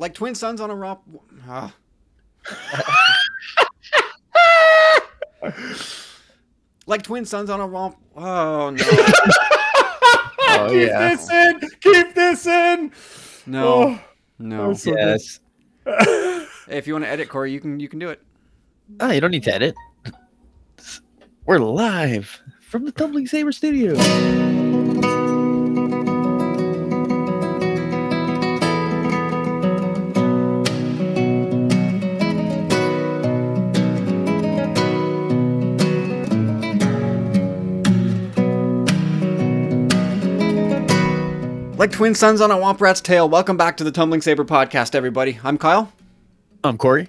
Like twin sons on a romp. Ah. like twin sons on a romp. Oh no. Oh Keep yeah. this in. Keep this in. No. Oh, No. so Yes. Hey, if you want to edit, Corey, you can you can do it. Ah, you don't need to edit. We're live from the Tumbling Saber Studio. Like twin sons on a womp rat's tail. Welcome back to the Tumbling Saber podcast, everybody. I'm Kyle. I'm Corey.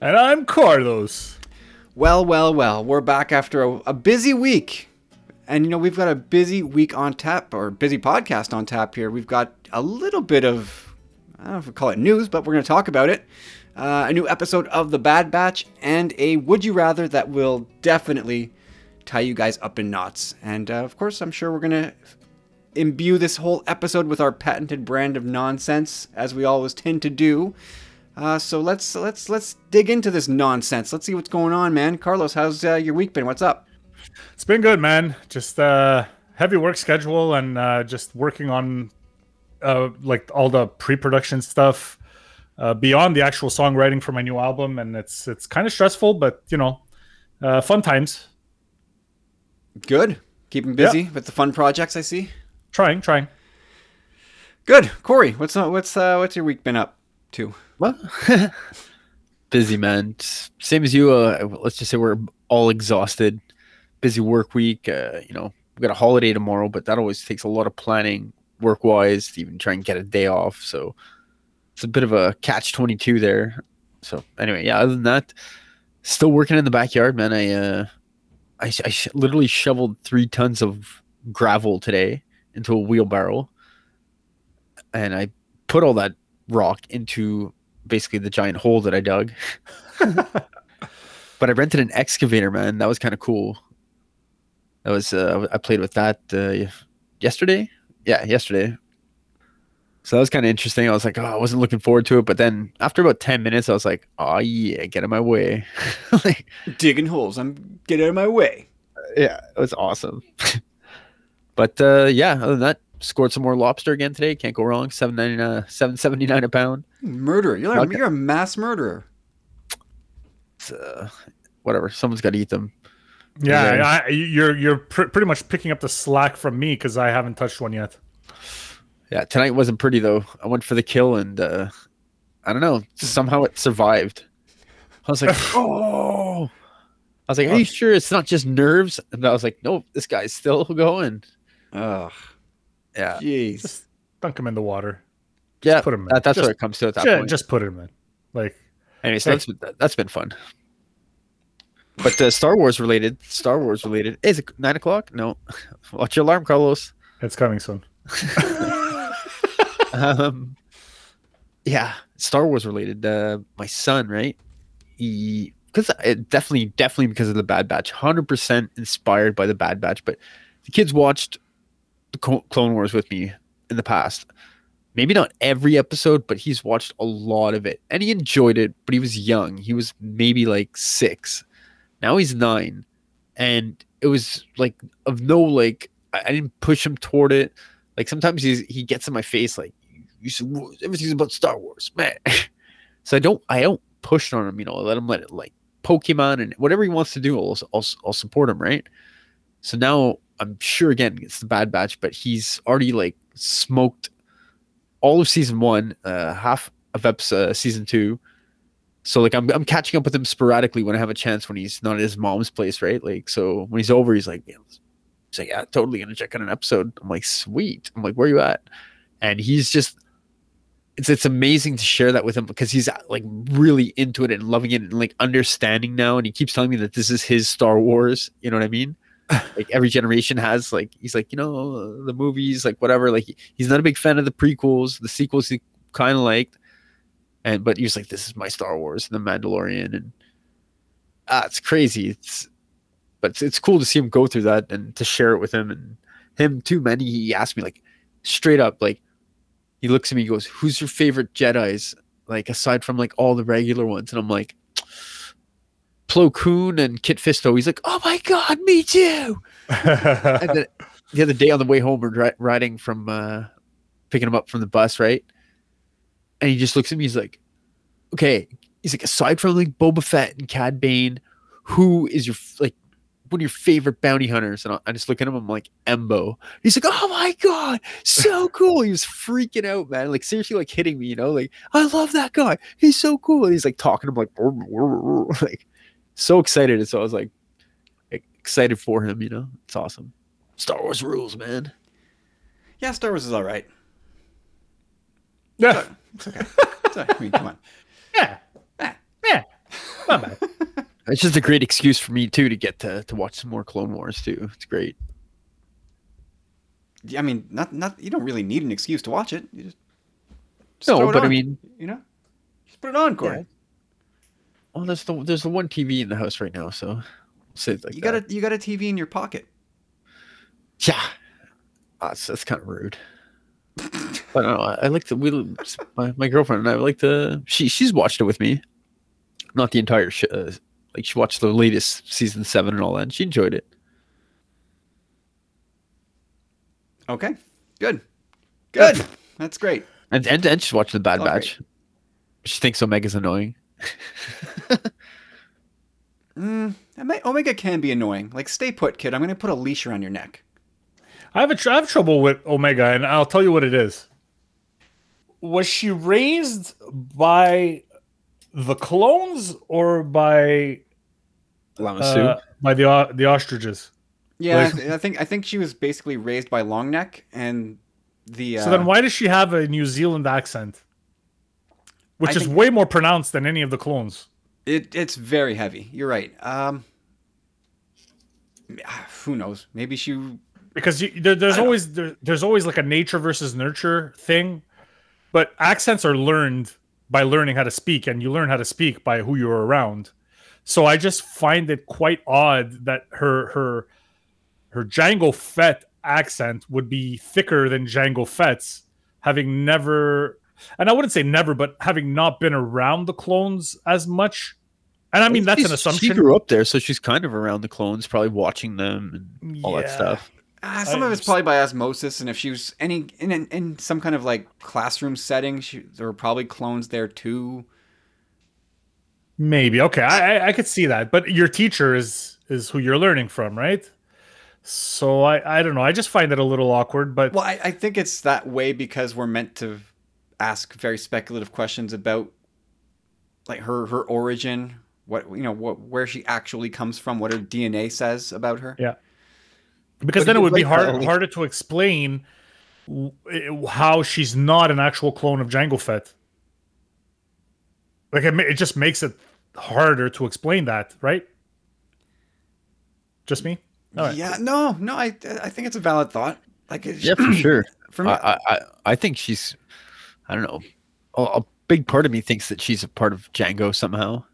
And I'm Carlos. Well, well, well. We're back after a, a busy week. And, you know, we've got a busy week on tap, or busy podcast on tap here. We've got a little bit of, I don't know if we call it news, but we're going to talk about it. Uh, a new episode of The Bad Batch and a Would You Rather that will definitely tie you guys up in knots. And, uh, of course, I'm sure we're going to imbue this whole episode with our patented brand of nonsense, as we always tend to do. Uh, so let's let's let's dig into this nonsense. Let's see what's going on, man. Carlos, how's uh, your week been? What's up? It's been good, man. Just uh heavy work schedule and uh just working on uh like all the pre-production stuff uh beyond the actual songwriting for my new album and it's it's kind of stressful, but you know, uh fun times. Good. Keeping busy with the fun projects. I see. Trying, trying. Good, Corey. What's uh, what's uh, what's your week been up to? What? busy man. Same as you. Uh, let's just say we're all exhausted. Busy work week. Uh, you know, we got a holiday tomorrow, but that always takes a lot of planning, work wise, to even try and get a day off. So it's a bit of a catch twenty two there. So anyway, yeah. Other than that, still working in the backyard, man. I uh, I, I sh- literally shoveled three tons of gravel today into a wheelbarrow, and I put all that rock into basically the giant hole that I dug. but I rented an excavator, man. That was kind of cool. That was uh, I played with that uh, yesterday. Yeah, yesterday. So that was kind of interesting. I was like, oh, I wasn't looking forward to it, but then after about ten minutes, I was like, oh yeah, get out of my way. like, Digging holes. I'm get out of my way. yeah, it was awesome. but uh, yeah, other than that, scored some more lobster again today. Can't go wrong. Seven ninety nine, seven seventy nine a pound. Murderer. You're a, Okay. you're a mass murderer. Uh, whatever. Someone's got to eat them. Yeah, Yeah. I, you're you're pr- pretty much picking up the slack from me cuz I haven't touched one yet. Yeah, tonight wasn't pretty though. I went for the kill and uh I don't know, somehow it survived. I was like, oh. I was like, are you sure it's not just nerves? And I was like, nope, this guy's still going. Ugh. Yeah, Jeez. Just dunk him in the water. yeah. put 'em in. That, that's Just- what it comes to at that Ju- point. Just put him in. Like anyway, so hey. that's that- that's been fun. But uh, Star Wars related, Star Wars related. Is it nine o'clock? No, watch your alarm, Carlos. it's coming soon. um, yeah, Star Wars related. Uh, my son, right? He because definitely, definitely because of the Bad Batch. Hundred percent inspired by the Bad Batch. But the kids watched the Clone Wars with me in the past. Maybe not every episode, but he's watched a lot of it, and he enjoyed it. But he was young; he was maybe like six. Now he's nine, and it was like of no like I, didn't push him toward it. Like sometimes he's he gets in my face like you said everything's about Star Wars, man. so I don't I don't push on him, you know. I let him let it like Pokemon and whatever he wants to do, I'll, I'll I'll support him, right? So now I'm sure again it's the Bad Batch, but he's already like smoked all of season one, uh, half of episode uh, season two. So like I'm I'm catching up with him sporadically when I have a chance when he's not at his mom's place, right? Like so when he's over, he's like, yeah, he's like, yeah, totally gonna check out an episode. I'm like, sweet. I'm like, where are you at? And he's just it's it's amazing to share that with him because he's like really into it and loving it and like understanding now. And he keeps telling me that this is his Star Wars. You know what I mean? Like every generation has like he's like you know the movies like whatever. Like he- he's not a big fan of the prequels. The sequels he kind of liked. And but he was like this is my star wars and the mandalorian and ah it's crazy. It's but it's, it's cool to see him go through that and to share it with him and him too many he asked me like straight up like he looks at me, he goes, "Who's your favorite Jedi's?" Like aside from like all the regular ones, and I'm like, Plo Koon and Kit Fisto. He's like, "Oh my god, me too." and then the other day on the way home, we're dri- riding from uh, picking him up from the bus, right? And he just looks at me. He's like, "Okay." He's like, aside from like Boba Fett and Cad Bane, who is your like one of your favorite bounty hunters? And I, I just look at him. I'm like, Embo. He's like, "Oh my god, so cool!" He was freaking out, man. Like seriously, like hitting me. You know, like I love that guy. He's so cool. And he's like talking. I'm like, like so excited. And so I was like excited for him. You know, it's awesome. Star Wars rules, man. Yeah, Star Wars is all right. yeah, It's okay. It's all right. I mean, come on. yeah, yeah. Not bad. It's just a great excuse for me too to get to to watch some more Clone Wars too. It's great. I mean, not not. You don't really need an excuse to watch it. You just, just throw No, it but I mean, you know, just put it on, Corey. Well, there's the there's the one TV in the house right now, so say like you that. got a you got a TV in your pocket. Yeah, Ah, that's that's kind of rude. but no, I, I like to. We my, my girlfriend and I like to. She she's watched it with me, not the entire. Sh- uh, like she watched the latest season seven and all that. And she enjoyed it. Okay, good, good. That's great. And and, and she's watched the Bad Oh, great. Batch. She thinks Omega's annoying. Mm, Omega can be annoying. Like, stay put, kid. I'm gonna put a leash around your neck. I have a tr- I have trouble with Omega, and I'll tell you what it is. Was she raised by the clones or by Lama uh, by the o- the ostriches? Yeah, Like- I, I think I think she was basically raised by Longneck, and the uh, So then, why does she have a New Zealand accent, which I is think- way more pronounced than any of the clones? It it's very heavy. You're right. Um, ah, who knows? Maybe she. Because you, there, there's always there, there's always like a nature versus nurture thing, but accents are learned by learning how to speak, and you learn how to speak by who you're around. So I just find it quite odd that her her her Jango Fett accent would be thicker than Jango Fett's, having never, and I wouldn't say never, but having not been around the clones as much. And I mean that's an assumption. She grew up there, so she's kind of around the clones, probably watching them and all that stuff. Ah, some I of it's just- probably by osmosis, and if she was any in, in in some kind of like classroom setting, she there were probably clones there too. Maybe okay, I, I I could see that, but your teacher is is who you're learning from, right? So I I don't know. I just find it a little awkward, but Well, I, I think it's that way because we're meant to ask very speculative questions about like her her origin, what you know, what where she actually comes from, what her DNA says about her. Yeah. because But then it would be like that, hard like- harder to explain w- how she's not an actual clone of Jango Fett. Like it, it just makes it harder to explain that, right? Just me. All right. Yeah, no, no, I I think it's a valid thought. Like, it, Yeah, for sure. for me, I, I I- I think she's, I don't know, a, a big part of me thinks that she's a part of Jango somehow.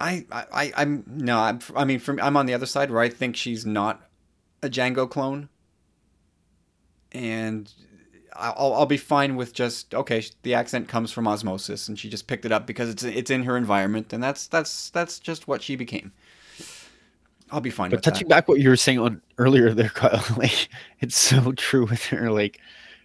I, I, I, I'm no, I'm, I mean, from I'm on the other side where I think she's not a Jango clone, and I'll, I'll be fine with just okay. The accent comes from osmosis, and she just picked it up because it's it's in her environment, and that's that's that's just what she became. I'll be fine But with touching that. back what you were saying on earlier there, Kyle, like it's so true with her. Like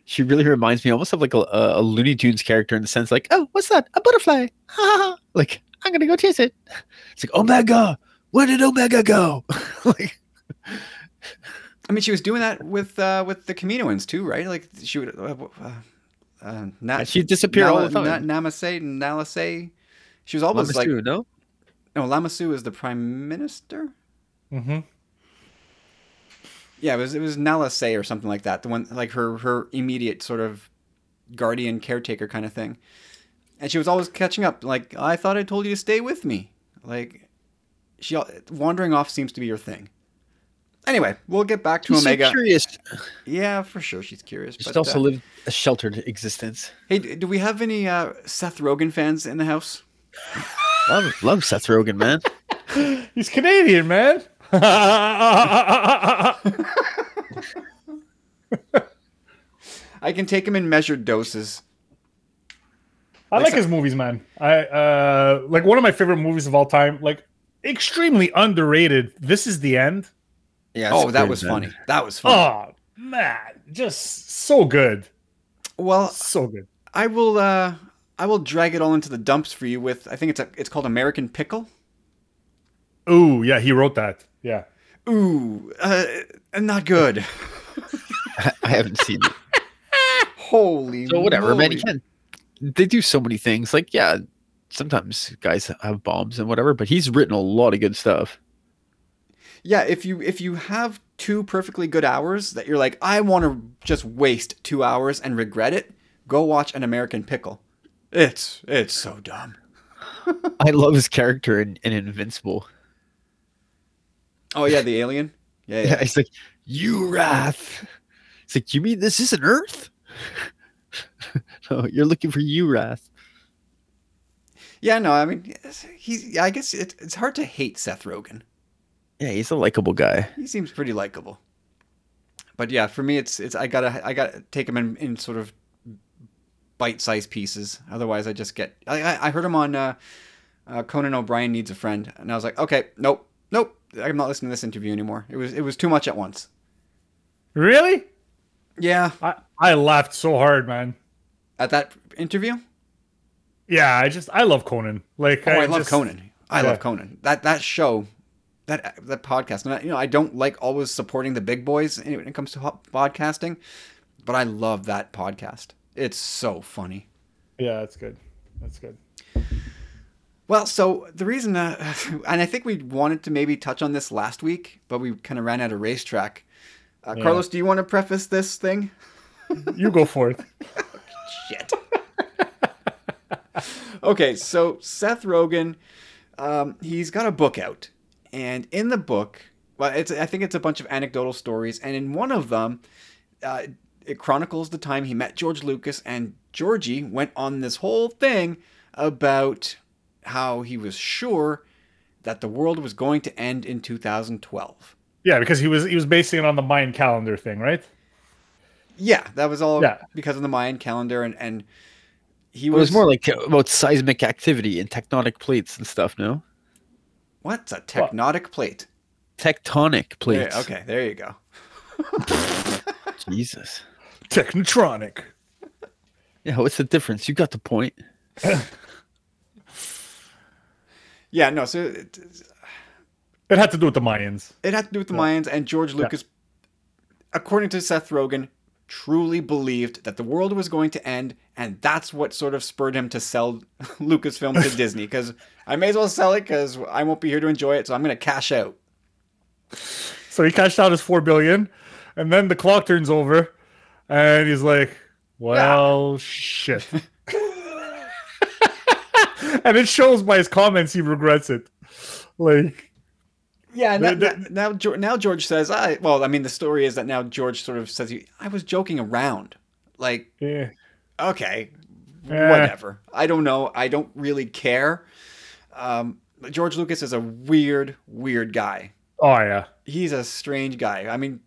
she really reminds me almost of like a, a Looney Tunes character in the sense like, oh, what's that? A butterfly. like I'm gonna go chase it. It's like Omega. Where did Omega go? like I mean, she was doing that with uh, with the Kaminoans too, right? Like she would. Uh, uh, uh, na- she'd disappear all the time. Na- Namasay, Nalasay. She was always like Lama Su, no? no. Lama Su is the prime minister. Mm-hmm. Yeah, it was it was Nala Se or something like that. The one like her her immediate sort of guardian caretaker kind of thing. And she was always catching up. Like I thought I told you to stay with me. Like she al- wandering off seems to be her thing. Anyway, we'll get back to She's so Omega. curious. yeah, for sure, she's curious. She's but, also uh, lived a sheltered existence. hey, do we have any uh, Seth Rogen fans in the house? Love, love Seth Rogen, man. He's Canadian, man. I can take him in measured doses. I Like like so- his movies, man. I uh like one of my favorite movies of all time. Like extremely underrated. This is the end. Yeah. Oh, that was man. funny. That was funny. Oh man, just so good, well, so good. I will. uh I will drag it all into the dumps for you with. I think it's a. It's called American Pickle. Ooh, yeah, he wrote that. Yeah. Ooh, uh, not good. I haven't seen it. Holy. So whatever, man. You moly. can't. They do so many things. Like, yeah, sometimes guys have bombs and whatever, but he's written a lot of good stuff. Yeah, if you if you have two perfectly good hours that you're like, I want to just waste two hours and regret it, go watch an American Pickle. It's it's so dumb. I love his character in, in Invincible. Oh yeah, the alien. Yeah, Yeah, yeah. he's like, you wrath. It's like, you mean this isn't Earth? no, you're looking for you wrath. Yeah, no, I mean, he's. I guess it, it's hard to hate Seth Rogen. Yeah, he's a likable guy. He seems pretty likable. But yeah, for me, it's it's I gotta I gotta take him in, in sort of bite-sized pieces. Otherwise, I just get. I I, I heard him on uh, uh, Conan O'Brien needs a friend, and I was like, okay, nope, nope, I'm not listening to this interview anymore. It was it was too much at once. Really? Yeah, I I laughed so hard, man. at that interview. Yeah, I just I love Conan. Like Oh, I, love just- Conan. I yeah. love Conan. That that show, that that podcast. And I, you know, I don't like always supporting the big boys when it comes to podcasting, but I love that podcast. It's so funny. Yeah, that's good. That's good. Well, so the reason, uh, and I think we wanted to maybe touch on this last week, but we kind of ran out of racetrack. Uh, Yeah. Carlos, do you want to preface this thing? You go for it. Shit. okay, so Seth Rogen, um, he's got a book out, and in the book, well, it's I think it's a bunch of anecdotal stories, and in one of them, uh, it chronicles the time he met George Lucas, and Georgie went on this whole thing about how he was sure that the world was going to end in 2012. Yeah, because he was he was basing it on the Mayan calendar thing, right? Yeah, that was all Yeah. because of the Mayan calendar, and and he It was, was more like about seismic activity and tectonic plates and stuff, no? what's a tectonic plate? Tectonic plates. Yeah, okay, there you go. Jesus. Technotronic. Yeah, what's the difference? You got the point. Yeah, no, so it, It had to do with the Mayans. it had to do with the Mayans, and George Lucas, according to Seth Rogen, truly believed that the world was going to end, and that's what sort of spurred him to sell Lucasfilm to Disney. Because I may as well sell it because I won't be here to enjoy it, so I'm going to cash out. So he cashed out his four billion, and then the clock turns over, and he's like, "Well, shit." and it shows by his comments he regrets it. Like, Yeah, now, The- the- now, George, now George says, I well, I mean, the story is that now George sort of says, I was joking around. Like, yeah, okay, Eh. whatever. I don't know. I don't really care. Um, George Lucas is a weird, weird guy. oh yeah, He's a strange guy. I mean,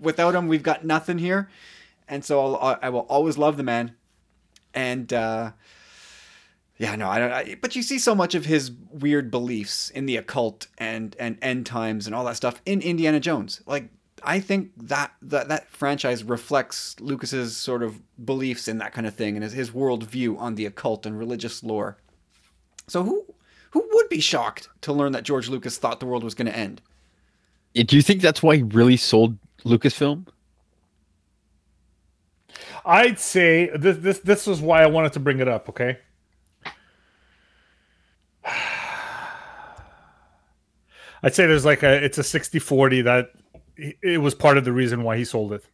without him, we've got nothing here. And so I'll, I will always love the man. And uh, yeah, no, I don't. I, but you see so much of his weird beliefs in the occult and and end times and all that stuff in Indiana Jones. Like I think that that that franchise reflects Lucas's sort of beliefs in that kind of thing and his his worldview on the occult and religious lore. So who who would be shocked to learn that George Lucas thought the world was going to end? Do you think that's why he really sold Lucasfilm? I'd say this this this was why I wanted to bring it up. Okay. I'd say there's like a it's a 60-40 that it was part of the reason why he sold it.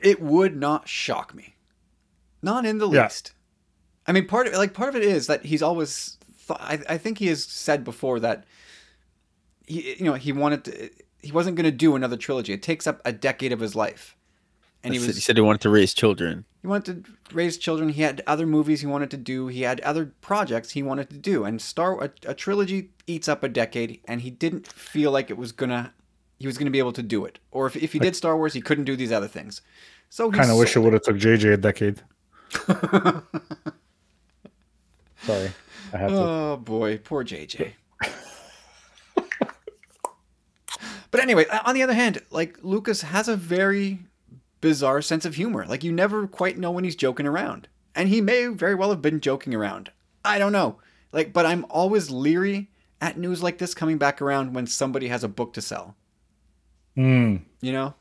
it would not shock me not in the Yeah. least i mean part of like part of it is that he's always thought I, I think he has said before that he you know he wanted to he wasn't going to do another trilogy it takes up a decade of his life and he was he said he wanted to raise children. he wanted to raise children he had other movies he wanted to do he had other projects he wanted to do and star a, a trilogy eats up a decade and he didn't feel like it was gonna he was going to be able to do it. Or if, if he did Star Wars, he couldn't do these other things. So he Kind of wish it would have took JJ a decade. Sorry, I had to. Oh boy, poor JJ. but anyway, on the other hand, like Lucas has a very bizarre sense of humor. Like you never quite know when he's joking around. And he may very well have been joking around. I don't know. Like but I'm always leery at news like this coming back around when somebody has a book to sell. Hmm. You know?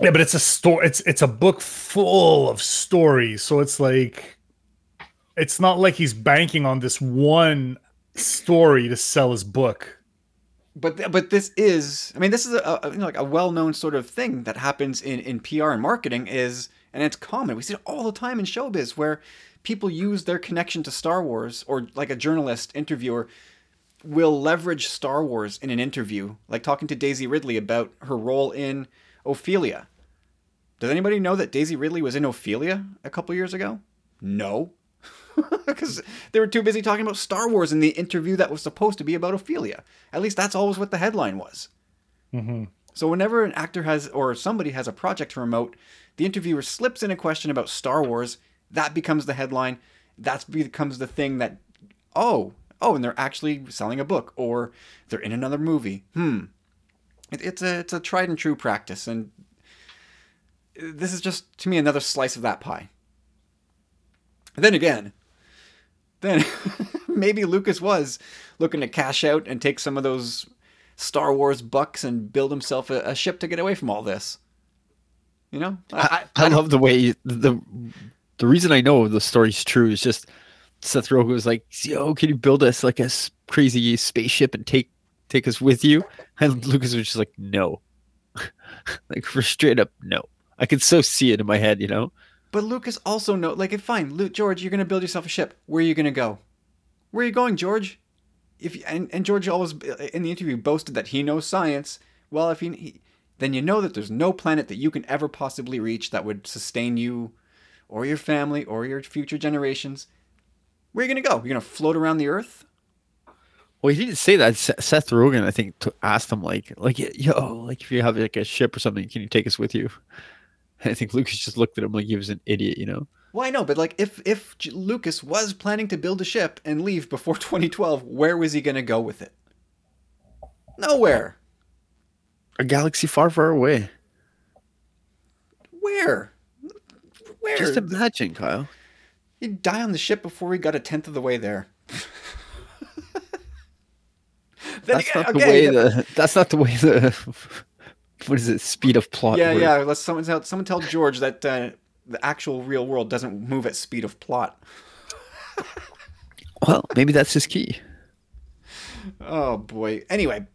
Yeah, but it's a story. It's it's a book full of stories. So it's like, it's not like he's banking on this one story to sell his book. But but this is I mean this is a, a you know, like a well known sort of thing that happens in in PR and marketing is and it's common we see it all the time in showbiz where people use their connection to Star Wars or like a journalist interviewer will leverage Star Wars in an interview like talking to Daisy Ridley about her role in Ophelia. Does anybody know that Daisy Ridley was in Ophelia a couple years ago? No. because they were too busy talking about Star Wars in the interview that was supposed to be about Ophelia. At least that's always what the headline was. Mhm. So whenever an actor has or somebody has a project to promote, the interviewer slips in a question about Star Wars. That becomes the headline. That becomes the thing that, oh, oh, and they're actually selling a book or they're in another movie. Hmm. It, it's a it's a tried and true practice, and this is just to me another slice of that pie. Then again, then maybe Lucas was looking to cash out and take some of those Star Wars bucks and build himself a, a ship to get away from all this. You know, I, I love the way you- the the reason I know the story's true is just Seth Rogen was like, "Yo, can you build us like a crazy spaceship and take take us with you?" And Lucas was just like, "No," like for straight up no. I could so see it in my head, you know. But Lucas also know, like, fine, Luke, George, you're gonna build yourself a ship. Where are you gonna go? Where are you going, George? If and, and George always in the interview boasted that he knows science. Well, if he, he, then you know that there's no planet that you can ever possibly reach that would sustain you, or your family, or your future generations. Where are you gonna go? You're gonna float around the Earth? Well, he didn't say that. Seth Rogen, I think, to asked him like, like, yo, like if you have like a ship or something, can you take us with you? I think Lucas just looked at him like he was an idiot, you know. Well, I know, but like, if if Lucas was planning to build a ship and leave before 2012, where was he gonna go with it? Nowhere. A galaxy far, far away. Where? Where? Just imagine, Kyle. He'd die on the ship before we got a tenth of the way there. That's again- not the okay, way yeah, the. That's not the way the. What is it? Speed of plot. Yeah, works. yeah. Let's someone tell someone tell George that uh, the actual real world doesn't move at speed of plot. Well, maybe that's his key. Oh boy. Anyway,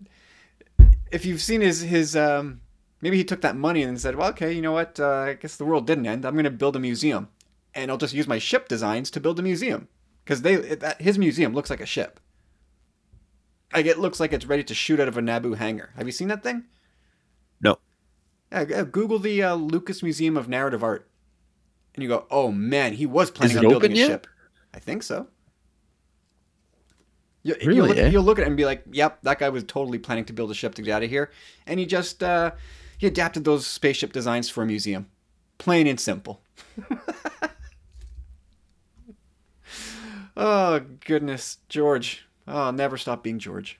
if you've seen his his um, maybe he took that money and said, well, okay, you know what? Uh, I guess the world didn't end. I'm going to build a museum, and I'll just use my ship designs to build a museum because they that, his museum looks like a ship. Like it looks like it's ready to shoot out of a Naboo hangar. Have you seen that thing? No. Yeah, Google the uh, Lucas Museum of Narrative Art, and you go, "Oh man, he was planning on building a yet? ship." I think so. You, Really, You'll look, eh? you'll look at it and be like, "Yep, that guy was totally planning to build a ship to get out of here," and he just uh, he adapted those spaceship designs for a museum, plain and simple. oh goodness, George! Oh, I'll never stop being George.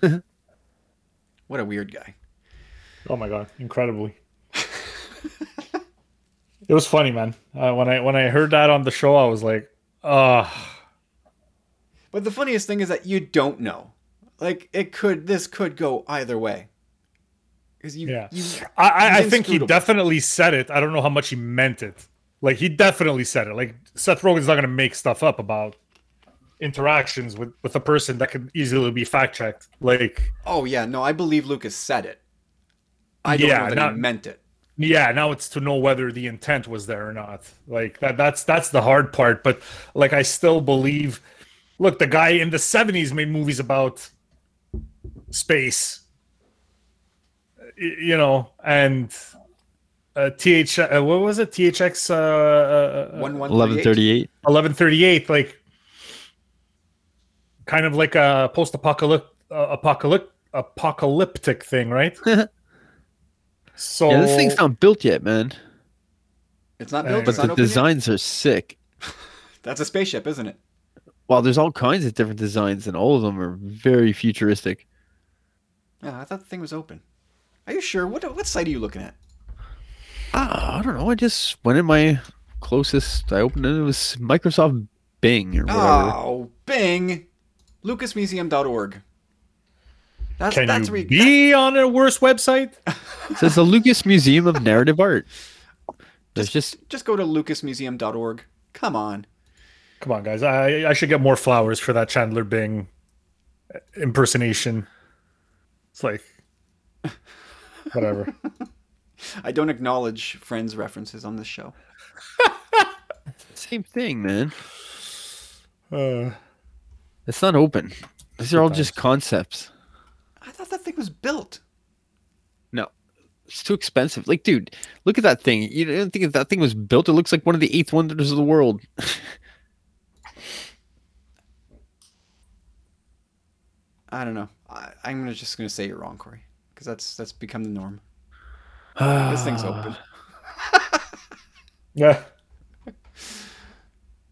what a weird guy. Oh my god, incredibly. it was funny, man. Uh, when I when I heard that on the show, I was like, "Ah, But the funniest thing is that you don't know. Like it could, this could go either way. Because you, yeah." you, I, I, I think he definitely said it. I don't know how much he meant it. Like he definitely said it. Like Seth Rogen's not gonna make stuff up about interactions with with a person that could easily be fact checked. Like, oh yeah, no, I believe Lucas said it. I don't Yeah, know that not- he meant it. yeah, now it's to know whether the intent was there or not. Like that that's that's the hard part. But like I still believe look, the guy in the seventies made movies about space. You know, and uh, TH uh, what was it? THX uh, uh, One one Eleven thirty-eight. 1138 like kind of like a post-apocalyptic uh, apocalyptic apocalyptic thing, right? so Yeah, this thing's not built yet, man. It's not Uh, built. but It's But not the open yet? designs are sick. That's a spaceship, isn't it? Well, there's all kinds of different designs, and all of them are very futuristic. Yeah, I thought the thing was open. Are you sure? What what site are you looking at? Ah, I don't know. I just went in my closest. I opened it. It was Microsoft Bing or whatever. Oh, Bing, LucasMuseum.org. That's can that's you where you- be on a worse website? It says the Lucas Museum of Narrative Art. There's just just go to lucasmuseum.org. Come on. Come on, guys. I I should get more flowers for that Chandler Bing impersonation. It's like whatever. I don't acknowledge Friends references on this show. same thing, man. Uh, It's not open. These are all Good just concepts. I thought that thing was built. No, it's too expensive. Like, dude, look at that thing. You don't think if that thing was built? It looks like one of the eighth wonders of the world. I don't know. I, I'm gonna just gonna say you're wrong, Corey, because that's that's become the norm. This thing's open. yeah.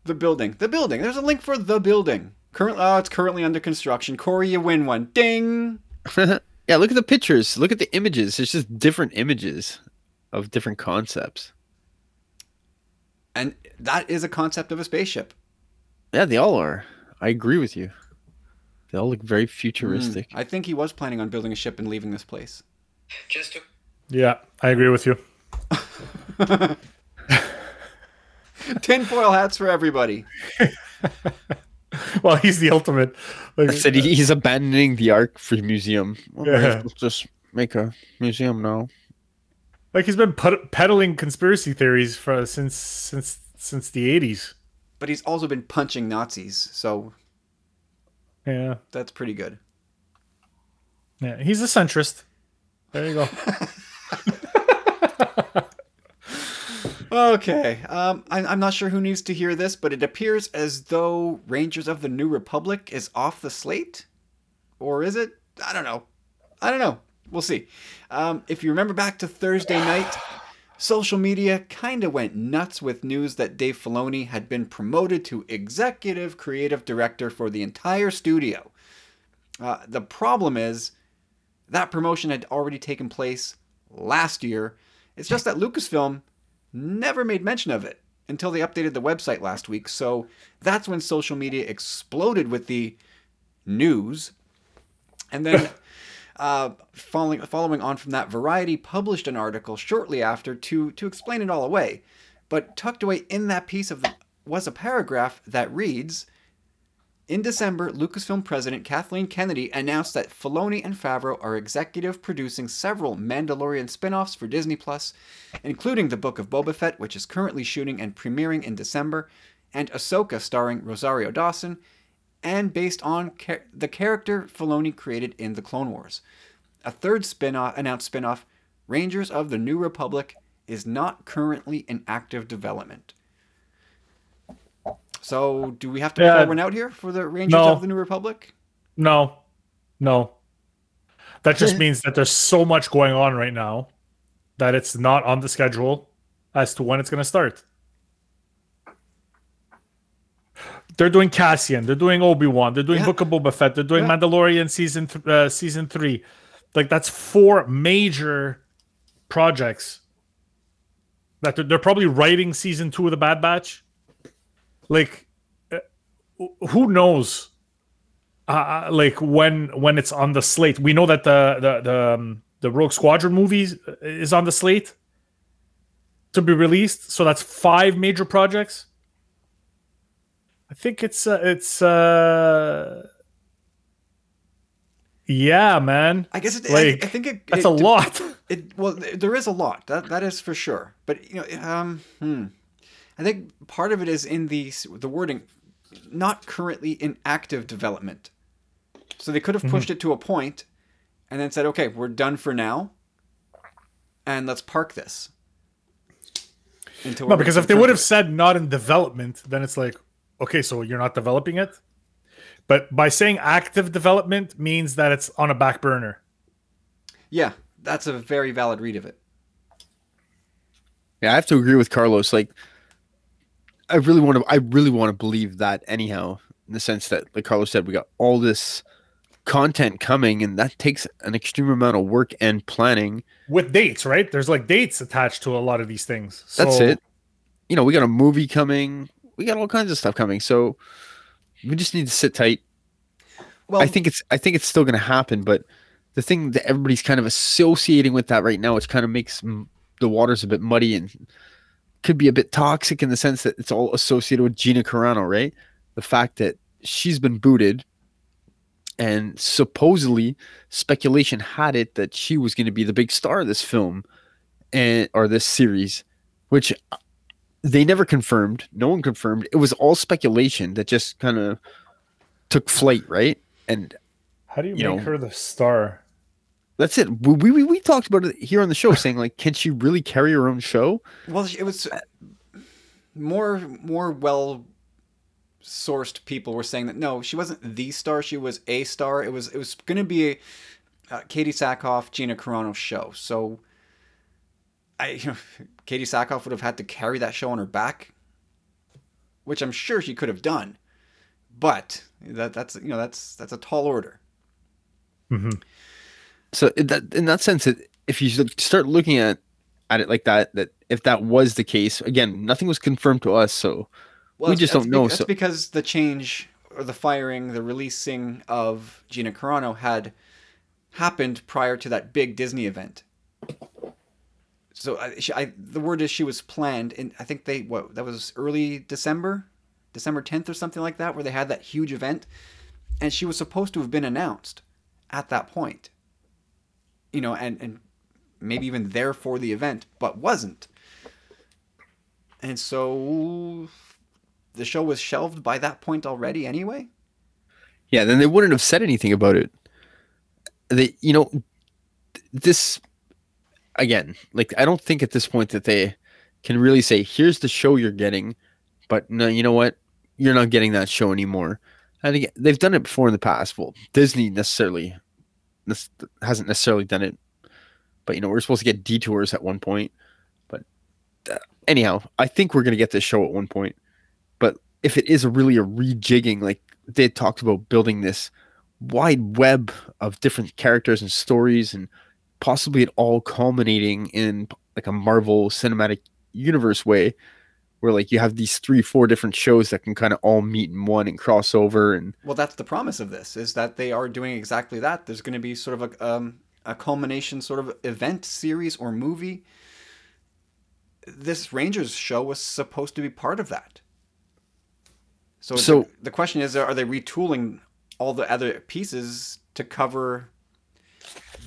The building. The building. There's a link for the building. Currently, oh, uh, it's currently under construction. Corey, you win one. Ding. yeah, look at the pictures. Look at the images. It's just different images of different concepts. And that is a concept of a spaceship. Yeah, they all are. I agree with you. They all look very hmm. futuristic. I think he was planning on building a ship and leaving this place. Just to Yeah, I agree with you. Tinfoil hats for everybody. Well, he's the ultimate. Like, I said he- uh, he's abandoning the Ark for museum. Well, Yeah. Let's just make a museum now. like he's been put, peddling conspiracy theories for since since since the eighties. But he's also been punching Nazis, so Yeah, that's pretty good. yeah, he's a centrist. There you go. Okay, um, I, I'm not sure who needs to hear this, but it appears as though Rangers of the New Republic is off the slate, or is it? I don't know. I don't know. We'll see. Um, if you remember back to Thursday night, social media kind of went nuts with news that Dave Filoni had been promoted to executive creative director for the entire studio. Uh, the problem is that promotion had already taken place last year. It's just that Lucasfilm never made mention of it until they updated the website last week. So that's when social media exploded with the news. And then, uh, following, following on from that, Variety published an article shortly after to, to explain it all away. But tucked away in that piece of the, was a paragraph that reads In December, Lucasfilm president Kathleen Kennedy announced that Filoni and Favreau are executive producing several Mandalorian spin offs for Disney Plus, including The Book of Boba Fett, which is currently shooting and premiering in December, and Ahsoka starring Rosario Dawson, and based on char- the character Filoni created in The Clone Wars. A third spin-off, announced spin-off, Rangers of the New Republic, is not currently in active development. So, do we have to Yeah. pour one out here for the Rangers No. of the New Republic? No, no. That just means that there's so much going on right now that it's not on the schedule as to when it's going to start. They're doing Cassian. They're doing Obi Wan. They're doing Yeah. Book of Boba Fett. They're doing Yeah. Mandalorian season th- uh, season three. Like that's four major projects that they're, they're probably writing season two of the Bad Batch. Like, uh, who knows? uh, like when when it's on the slate. We know that the the the, um, the Rogue Squadron movies is on the slate to be released. So that's five major projects. I think it's uh, it's uh yeah, man. I guess it, Like, I, I think it, That's it, a lot. It well, there is a lot. That that is for sure. But you know, um, hmm. I think part of it is in the the wording, not currently in active development. So they could have mm-hmm. pushed it to a point, and then said, "Okay, we're done for now, and let's park this." Until No, because if they would have it. said not in development, then it's like, okay, so you're not developing it. But by saying active development means that it's on a back burner. Yeah, that's a very valid read of it. Yeah, I have to agree with Carlos. Like, I really want to. I really want to believe that anyhow, in the sense that, like Carlos said, we got all this content coming, and that takes an extreme amount of work and planning. With dates, right? There's like dates attached to a lot of these things. That's it. You know, we got a movie coming. We got all kinds of stuff coming. So we just need to sit tight. Well, I think it's. I think it's still going to happen, but the thing that everybody's kind of associating with that right now, which kind of makes m- the waters a bit muddy and could be a bit toxic in the sense that it's all associated with Gina Carano, right? The fact that she's been booted, and supposedly speculation had it that she was going to be the big star of this film, and or this series, which they never confirmed. No one confirmed. It was all speculation that just kind of took flight, right? And How do you, you make know- her the star? That's it. We, we we talked about it here on the show, saying like, can she really carry her own show? well, it was more more well sourced people were saying that no, she wasn't the star. She was a star. It was it was going to be a uh, Katee Sackhoff, Gina Carano show. So, I you know, Katee Sackhoff would have had to carry that show on her back, which I'm sure she could have done, but that that's you know that's that's a tall order. hmm So in that in that sense, it, if you start looking at at it like that, that if that was the case, again, nothing was confirmed to us, so We just don't know, bec- That's because the change or the firing, the releasing of Gina Carano had happened prior to that big Disney event. So I, she, I, the word is she was planned, and I think they what that was early December, December tenth or something like that, where they had that huge event, and she was supposed to have been announced at that point. You know, and and maybe even there for the event, but wasn't. And so the show was shelved by that point already anyway. yeah, then they wouldn't have said anything about it. They, you know, this again, like I don't think at this point that they can really say, "Here's the show you're getting," but no, you know what, you're not getting that show anymore. And again, they've done it before in the past. Well, Disney necessarily hasn't necessarily done it, but you know, we're supposed to get detours at one point. But uh, anyhow, I think we're gonna get this show at one point. But if it is really a rejigging, like they talked about building this wide web of different characters and stories and possibly it all culminating in like a Marvel cinematic universe way where like you have these three four different shows that can kind of all meet in one and cross over and Well, that's the promise of this is that they are doing exactly that. There's going to be sort of a um, a culmination sort of event series or movie. This Rangers show was supposed to be part of that. So, So- the, the question is are they retooling all the other pieces to cover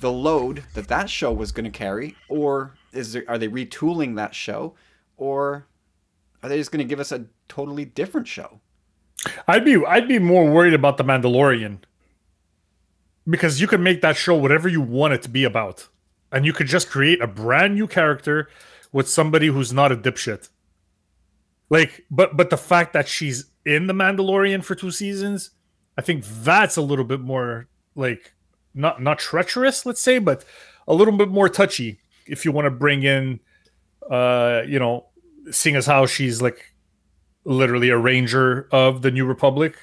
the load that that show was going to carry or is there, are they retooling that show or are they just going to give us a totally different show? I'd be I'd be more worried about the Mandalorian because you could make that show whatever you want it to be about, and you could just create a brand new character with somebody who's not a dipshit. Like, but but the fact that she's in the Mandalorian for two seasons, I think that's a little bit more like not not treacherous, let's say, but a little bit more touchy if you want to bring in, uh, you know, seeing as how she's like literally a ranger of the New Republic.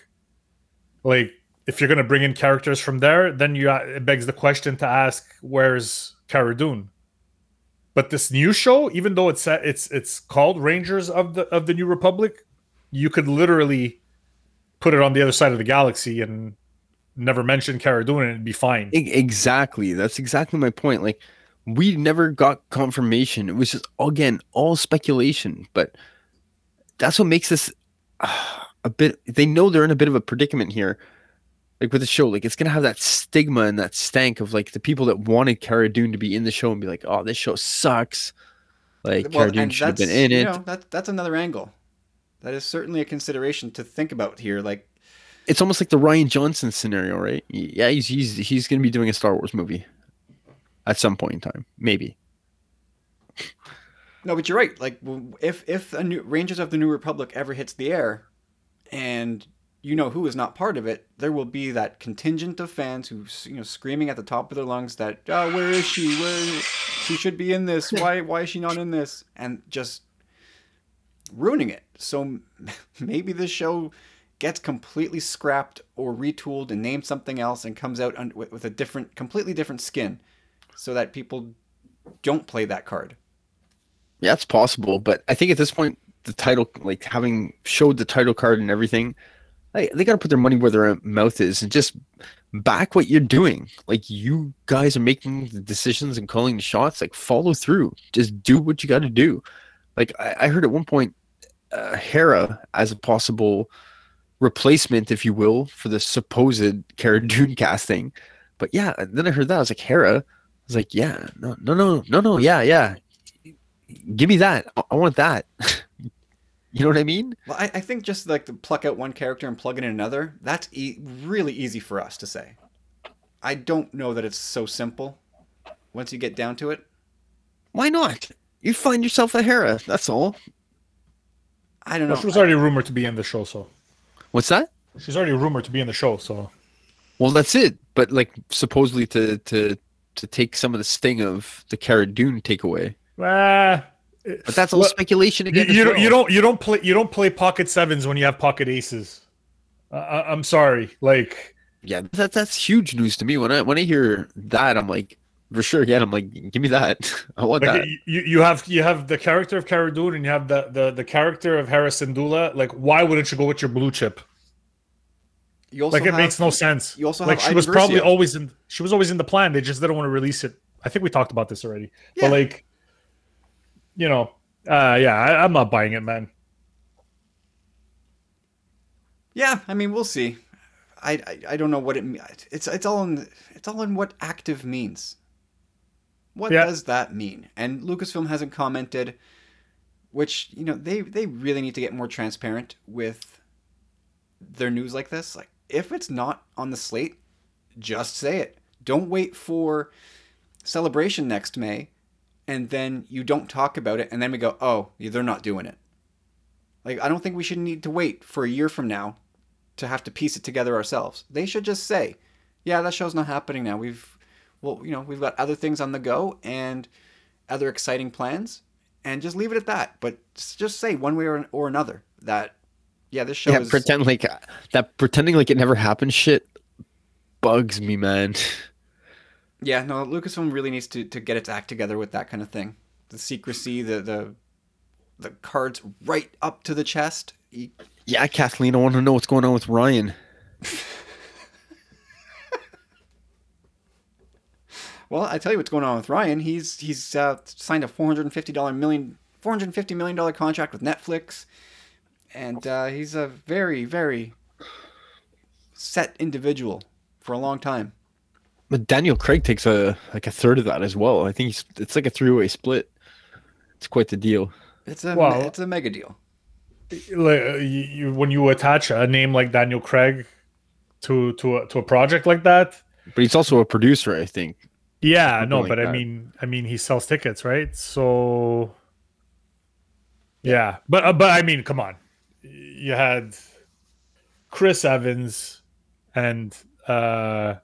Like, if you're gonna bring in characters from there, then you it begs the question to ask, where's Cara Dune? But this new show, even though it's uh, it's it's called Rangers of the of the New Republic, you could literally put it on the other side of the galaxy and never mention Cara Dune and it'd be fine. Exactly that's exactly my point like we never got confirmation. It was just again all speculation but that's what makes this uh, a bit they know they're in a bit of a predicament here like with the show. Like it's gonna have that stigma and that stank of like the people that wanted Cara Dune to be in the show and be like oh this show sucks. Like Cara Dune should have been in you it. know, that, that's another angle. That is certainly a consideration to think about here. Like, it's almost like the Rian Johnson scenario right? Yeah he's he's he's gonna be doing a Star Wars movie at some point in time maybe no, but you're right. Like, if if a new Rangers of the New Republic ever hits the air, and you know who is not part of it, there will be that contingent of fans who you know screaming at the top of their lungs that oh, where is she? Where she should be in this? Why why is she not in this? And just ruining it. So maybe this show gets completely scrapped or retooled and named something else and comes out with, with a different, completely different skin, so that people don't play that card. Yeah, it's possible, but I think at this point, the title, like having showed the title card and everything, they, they got to put their money where their mouth is and just back what you're doing. Like you guys are making the decisions and calling the shots. Like follow through. Just do what you got to do. Like I, I, heard at one point, uh, Hera as a possible replacement, if you will, for the supposed Cara Dune casting. But yeah, then I heard that I was like Hera. I was like, yeah, no, no, no, no, no, yeah, yeah. Give me that. I, I want that. You know what I mean? Well, I, I think just like to pluck out one character and plug in another, that's e- really easy for us to say. I don't know that it's so simple once you get down to it. Why not? You find yourself a Hera, that's all. I don't know. Well, she was already rumored to be in the show, so. What's that? She's already rumored to be in the show, so. Well, that's it. But like supposedly to to to take some of the sting of the Cara Dune takeaway. Ah, but that's all well, speculation again. You, don't, you don't you don't play you don't play pocket sevens when you have pocket aces. Uh, I'm sorry, like yeah, that that's huge news to me. When I when I hear that, I'm like for sure. Yeah, I'm like, give me that. I want like, that. You you have you have the character of Cara Dune and you have the the the character of Hera Syndulla. Like, why wouldn't you go with your blue chip? You also like it have, makes no sense. You also like she was probably always in she was always in the plan. They just didn't want to release it. I think we talked about this already. Yeah. But like, you know, uh, yeah, I, I'm not buying it, man. Yeah, I mean, we'll see. I, I, I don't know what it means. It's it's all in it's all in what active means. What yeah. does that mean? And Lucasfilm hasn't commented, which you know they they really need to get more transparent with their news like this. Like if it's not on the slate, just say it. Don't wait for celebration next May and then you don't talk about it and then we go oh they're not doing it. Like i don't think we should need to wait for a year from now to have to piece it together ourselves. They should just say yeah that show's not happening now. We've well you know we've got other things on the go and other exciting plans and just leave it at that. But just say one way or, or another that yeah this show yeah is... pretend like that pretending like it never happened shit bugs me man Yeah, no, Lucasfilm really needs to, to get its act together with that kind of thing. The secrecy, the the the cards right up to the chest. Yeah, Kathleen, I want to know what's going on with Rian. well, I tell you what's going on with Rian. He's he's uh, signed a four hundred and fifty dollar million four hundred fifty million dollar contract with Netflix, and uh, he's a very very set individual for a long time. But Daniel Craig takes a like a third of that as well. I think it's like a three way split. It's quite the deal. It's a well, it's a mega deal. Like uh, you, when you attach a name like Daniel Craig to to a, to a project like that, but he's also a producer, I think. Yeah, no, like but that. I mean, I mean, he sells tickets, right? So, yeah, but uh, but I mean, come on, you had Chris Evans and uh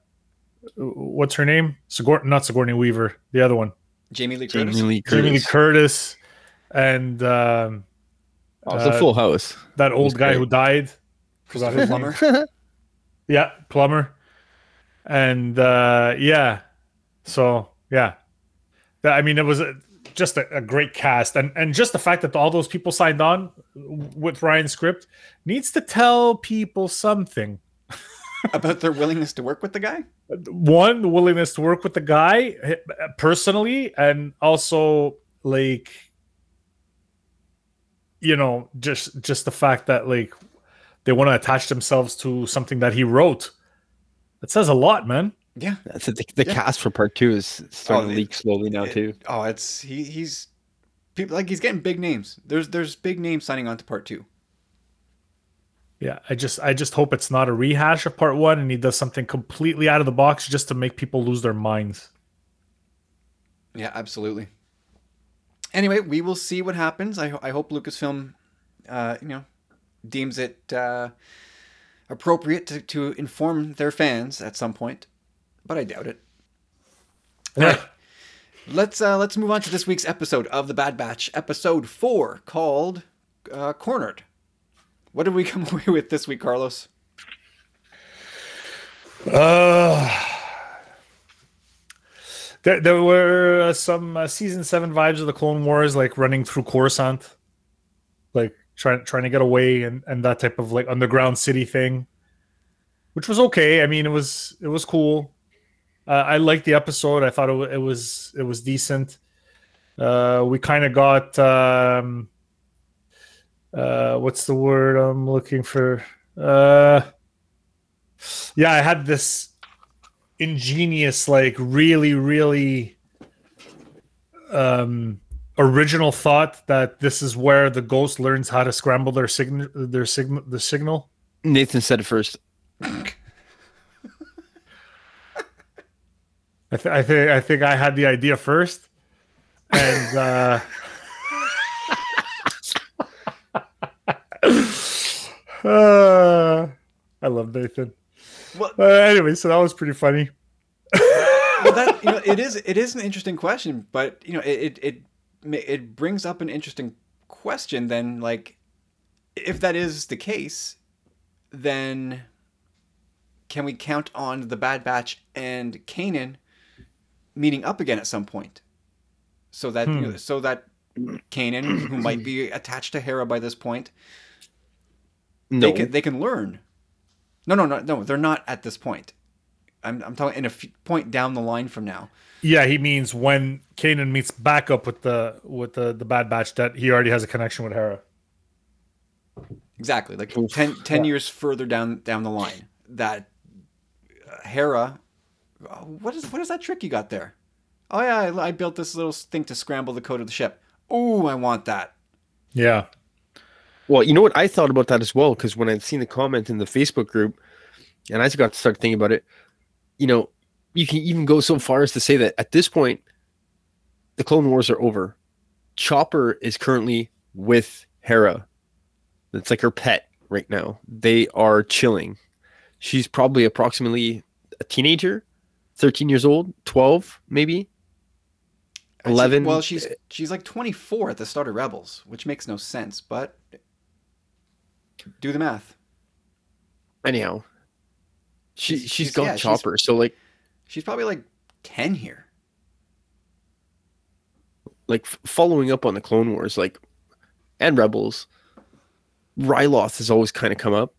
what's her name? Sigour- not Sigourney Weaver, the other one. Jamie Lee Curtis. Jamie Lee Curtis, Jamie Lee Curtis and um, oh, it's uh, a full house. That old guy great. who died. Forgot his plumber. yeah, plumber. And uh, yeah, so yeah, I mean, it was a, just a, a, great cast, and and just the fact that all those people signed on with Rian's script needs to tell people something about their willingness to work with the guy? One, the willingness to work with the guy personally, and also like you know, just just the fact that like they want to attach themselves to something that he wrote. That says a lot, man. Yeah, that's the, the yeah. cast for part two is starting oh, to leak slowly now it, too. Oh, it's he he's people like he's getting big names. There's there's big names signing on to part two. Yeah, I just I just hope it's not a rehash of part one and he does something completely out of the box just to make people lose their minds. Yeah, absolutely. Anyway, we will see what happens. I, I hope Lucasfilm, uh, you know, deems it uh, appropriate to, to inform their fans at some point, but I doubt it. Yeah. Let's uh, let's move on to this week's episode of the Bad Batch, episode four, called uh, "Cornered." What did we come away with this week, Carlos? Uh, there, there were uh, some uh, season seven vibes of the Clone Wars, like running through Coruscant, like trying trying to get away and, and that type of like underground city thing, which was okay. I mean, it was it was cool. Uh, I liked the episode. I thought it, it was it was decent. Uh, we kind of got um, uh, what's the word I'm looking for? Uh, yeah, I had this ingenious, like really, really um original thought that this is where the ghost learns how to scramble their signal their signal the signal. Nathan said it first. I, th- I think I think I had the idea first, and uh, uh, I love Nathan. Well, Uh, anyway, so that was pretty funny. well, that you know, it is it is an interesting question, but you know, it it it, it brings up an interesting question. Then, like, if that is the case, then can we count on the Bad Batch and Kanan meeting up again at some point, so that you know, so that Kanan, who might be attached to Hera by this point, No, they can they can learn. No, no, no, no. They're not at this point. I'm I'm talking in a f- point down the line from now. Yeah, he means when Kanan meets back up with the with the the Bad Batch that he already has a connection with Hera. Exactly, like Oof. 10, 10 years further down down the line, that uh, Hera, oh, what is what is that trick you got there? Oh yeah, I, I built this little thing to scramble the code of the ship. Oh, I want that. Yeah. Well, you know what? I thought about that as well because when I'd seen the comment in the Facebook group, and I just got to start thinking about it. You know, you can even go so far as to say that at this point, the Clone Wars are over. Chopper is currently with Hera. That's like her pet right now. They are chilling. She's probably approximately a teenager, 13 years old, 12 maybe. 11 well, she's she's like 24 at the start of Rebels, which makes no sense, but do the math. Anyhow, she She's- she's she's- got yeah, she's- Chopper. So like She's probably like 10 here. like following up on the Clone Wars, like and Rebels, Ryloth has always kind of come up.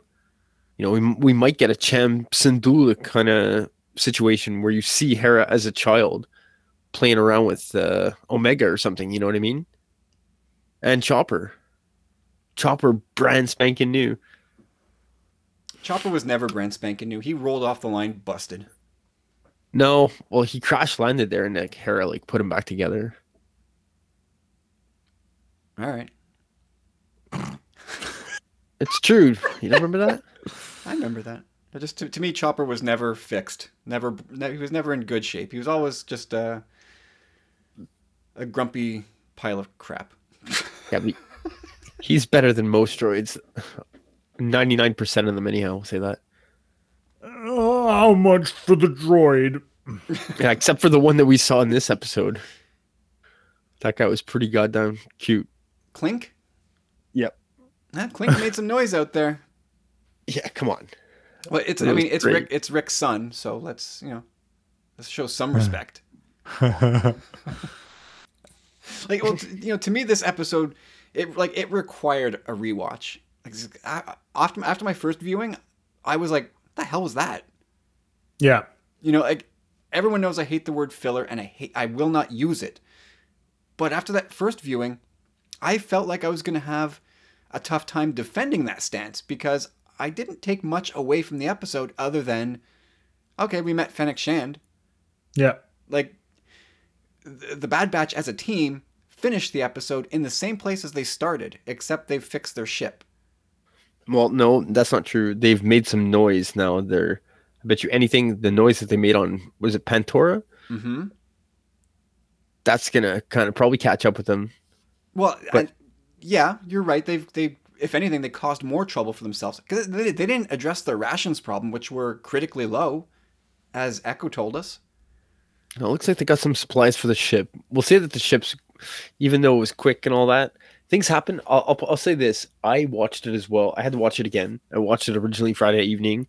You know, we we might get a Cham Syndulla kind of situation where you see Hera as a child playing around with uh, Omega or something. You know what I mean? And Chopper, Chopper, brand spanking new. Chopper was never brand spanking new. He rolled off the line busted. No, well, he crash landed there, and like Hera like put him back together. All right. It's true. You don't remember that? I remember that. But just to, to me, Chopper was never fixed. Never, ne- he was never in good shape. He was always just a a grumpy pile of crap. Yeah, but he's better than most droids. Ninety nine percent of them, anyhow. I'll say that. Oh, how much for the droid? Yeah, except for the one that we saw in this episode. That guy was pretty goddamn cute. Clink. Yep. Ah, Clink made some noise out there. Yeah, come on. Well, it's. I mean, it's great. Rick. It's Rick's son. So let's you know, let's show some respect. like, well, t- you know, to me, this episode, it like it required a rewatch. Like, I, after after my first viewing, I was like, "What the hell was that?" yeah. You know, like everyone knows I hate the word filler and I hate I will not use it. But after that first viewing, I felt like I was going to have a tough time defending that stance because I didn't take much away from the episode other than okay, we met Fennec Shand. Yeah. Like the, the Bad Batch as a team finished the episode in the same place as they started, except they've fixed their ship. Well, no, that's not true. They've made some noise now. They're I bet you anything the noise that they made on was it Pantora? Mm-hmm. That's gonna kind of probably catch up with them. Well, But- I- yeah, you're right. They've they if anything, they caused more trouble for themselves because they, they didn't address their rations problem, which were critically low, as Echo told us. It looks like they got some supplies for the ship. We'll say that the ship's, even though it was quick and all that, things happen. I'll, I'll, I'll say this: I watched it as well. I had to watch it again. I watched it originally Friday evening.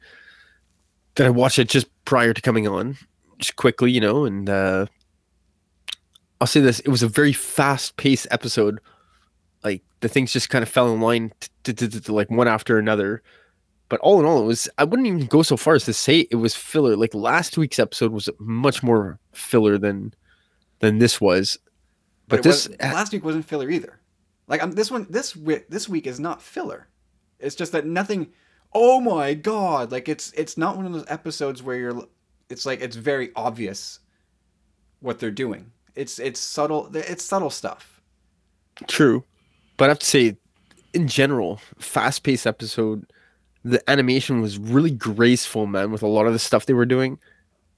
Then I watched it just prior to coming on, just quickly, you know. And uh, I'll say this: it was a very fast-paced episode. Like the things just kind of fell in line, t- t- t- t- like one after another. But all in all, it was. I wouldn't even go so far as to say it was filler. Like last week's episode was much more filler than than this was. But, it this last week wasn't filler either. Like um, this one, this wi- this week is not filler. It's just that nothing. Oh my god! Like it's it's not one of those episodes where you're. It's like it's very obvious what they're doing. It's it's subtle. It's subtle stuff. True, but I have to say, in general, fast-paced episode. The animation was really graceful, man. With a lot of the stuff they were doing,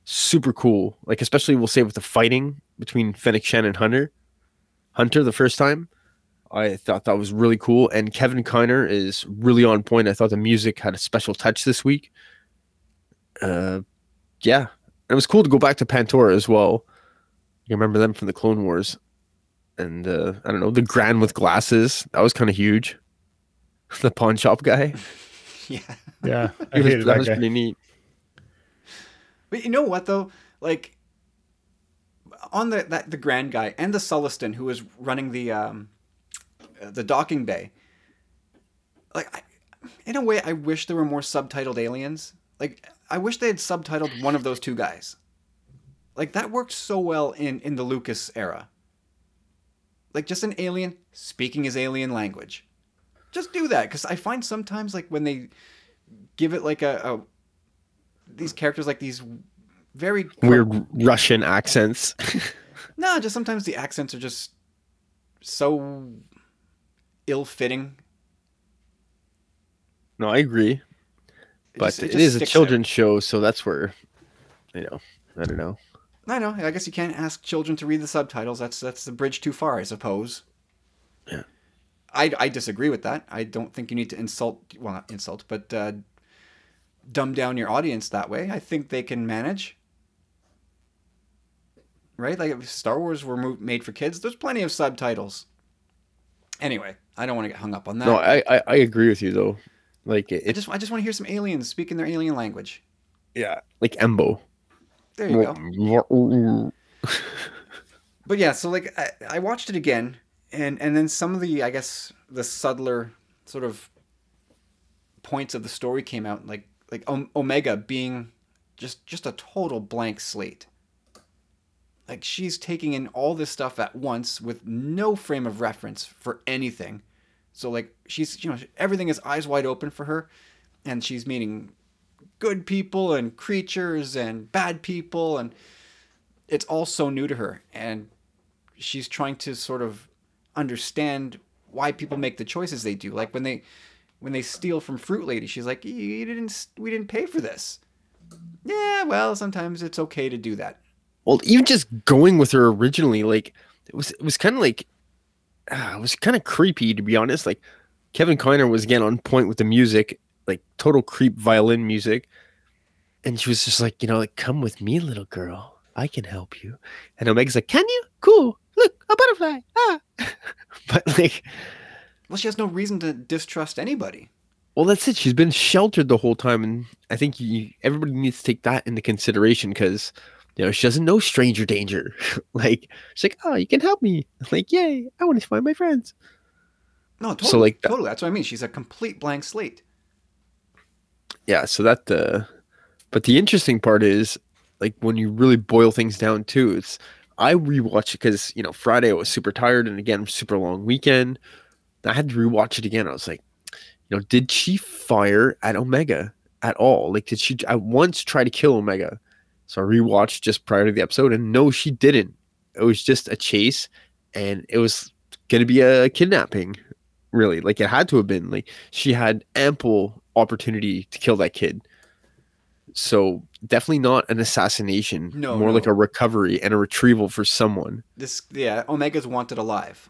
super cool. Like especially we'll say with the fighting between Fennec Shand and Hunter. Hunter the first time, I thought that was really cool. And Kevin Kiner is really on point. I thought the music had a special touch this week. Uh, yeah, and it was cool to go back to Pantora as well. You remember them from the Clone Wars, and uh, I don't know the Gran with glasses. That was kind of huge. the pawn shop guy. Yeah. Yeah, I It was- that that was guy. pretty neat. But you know what though? Like on the that the Gran guy and the Sullustan who was running the um the docking bay. Like I, in a way I wish there were more subtitled aliens. Like I wish they had subtitled one of those two guys. Like that worked so well in in the Lucas era. Like just an alien speaking his alien language. Just do that cuz I find sometimes like when they give it like a, a these characters like these very Weird Russian accents. no just sometimes the accents are just so ill-fitting no, I agree. It But just- it just is a sticks out. children's show, so that's where, you know, I don't know. I know i guess you can't ask children to read the subtitles that's that's the bridge too far i suppose Yeah. i, I disagree with that i don't think you need to insult well not insult but uh, dumb down your audience that way i think they can manage right like if star wars were mo- made for kids there's plenty of subtitles anyway i don't want to get hung up on that No, I, I I agree with you though. Like it, I just I just want to hear some aliens speaking their alien language. yeah, like Embo. There you go. But yeah, so like I, I watched it again, and and then some of the I guess the subtler sort of points of the story came out, like like Omega being just just a total blank slate. Like she's taking in all this stuff at once with no frame of reference for anything. So like she's you know everything is eyes wide open for her, and she's meeting good people and creatures and bad people and it's all so new to her. And she's trying to sort of understand why people make the choices they do. Like when they when they steal from fruit lady she's like you didn't we didn't pay for this. Yeah well sometimes it's okay to do that. Well, even just going with her originally, like it was it was kind of like ah, it was kind of creepy to be honest. Like Kevin Kiner was again on point with the music, like total creep violin music, and she was just like, you know, like come with me, little girl, I can help you. And Omega's like, can you? Cool. Look, a butterfly. Ah. but like, well she has no reason to distrust anybody well, that's it. She's been sheltered the whole time, and I think you, everybody needs to take that into consideration because you know she doesn't know stranger danger. like she's like, oh, you can help me. Like, yay! I want to find my friends. no totally So, like, totally that's what i mean she's a complete blank slate Yeah. So that, uh, but the interesting part is like when you really boil things down too. It's I rewatched it because you know Friday I was super tired, and again super long weekend. I had to rewatch it again. I was like, you know, did she fire at Omega at all? Like, did she I once try to kill Omega? So I rewatched just prior to the episode, and no, she didn't. It was just a chase, and it was going to be a kidnapping. Really, like it had to have been. Like she had ample opportunity to kill that kid. So definitely not an assassination. No, more no. like a recovery and a retrieval for someone. this yeah omega's wanted alive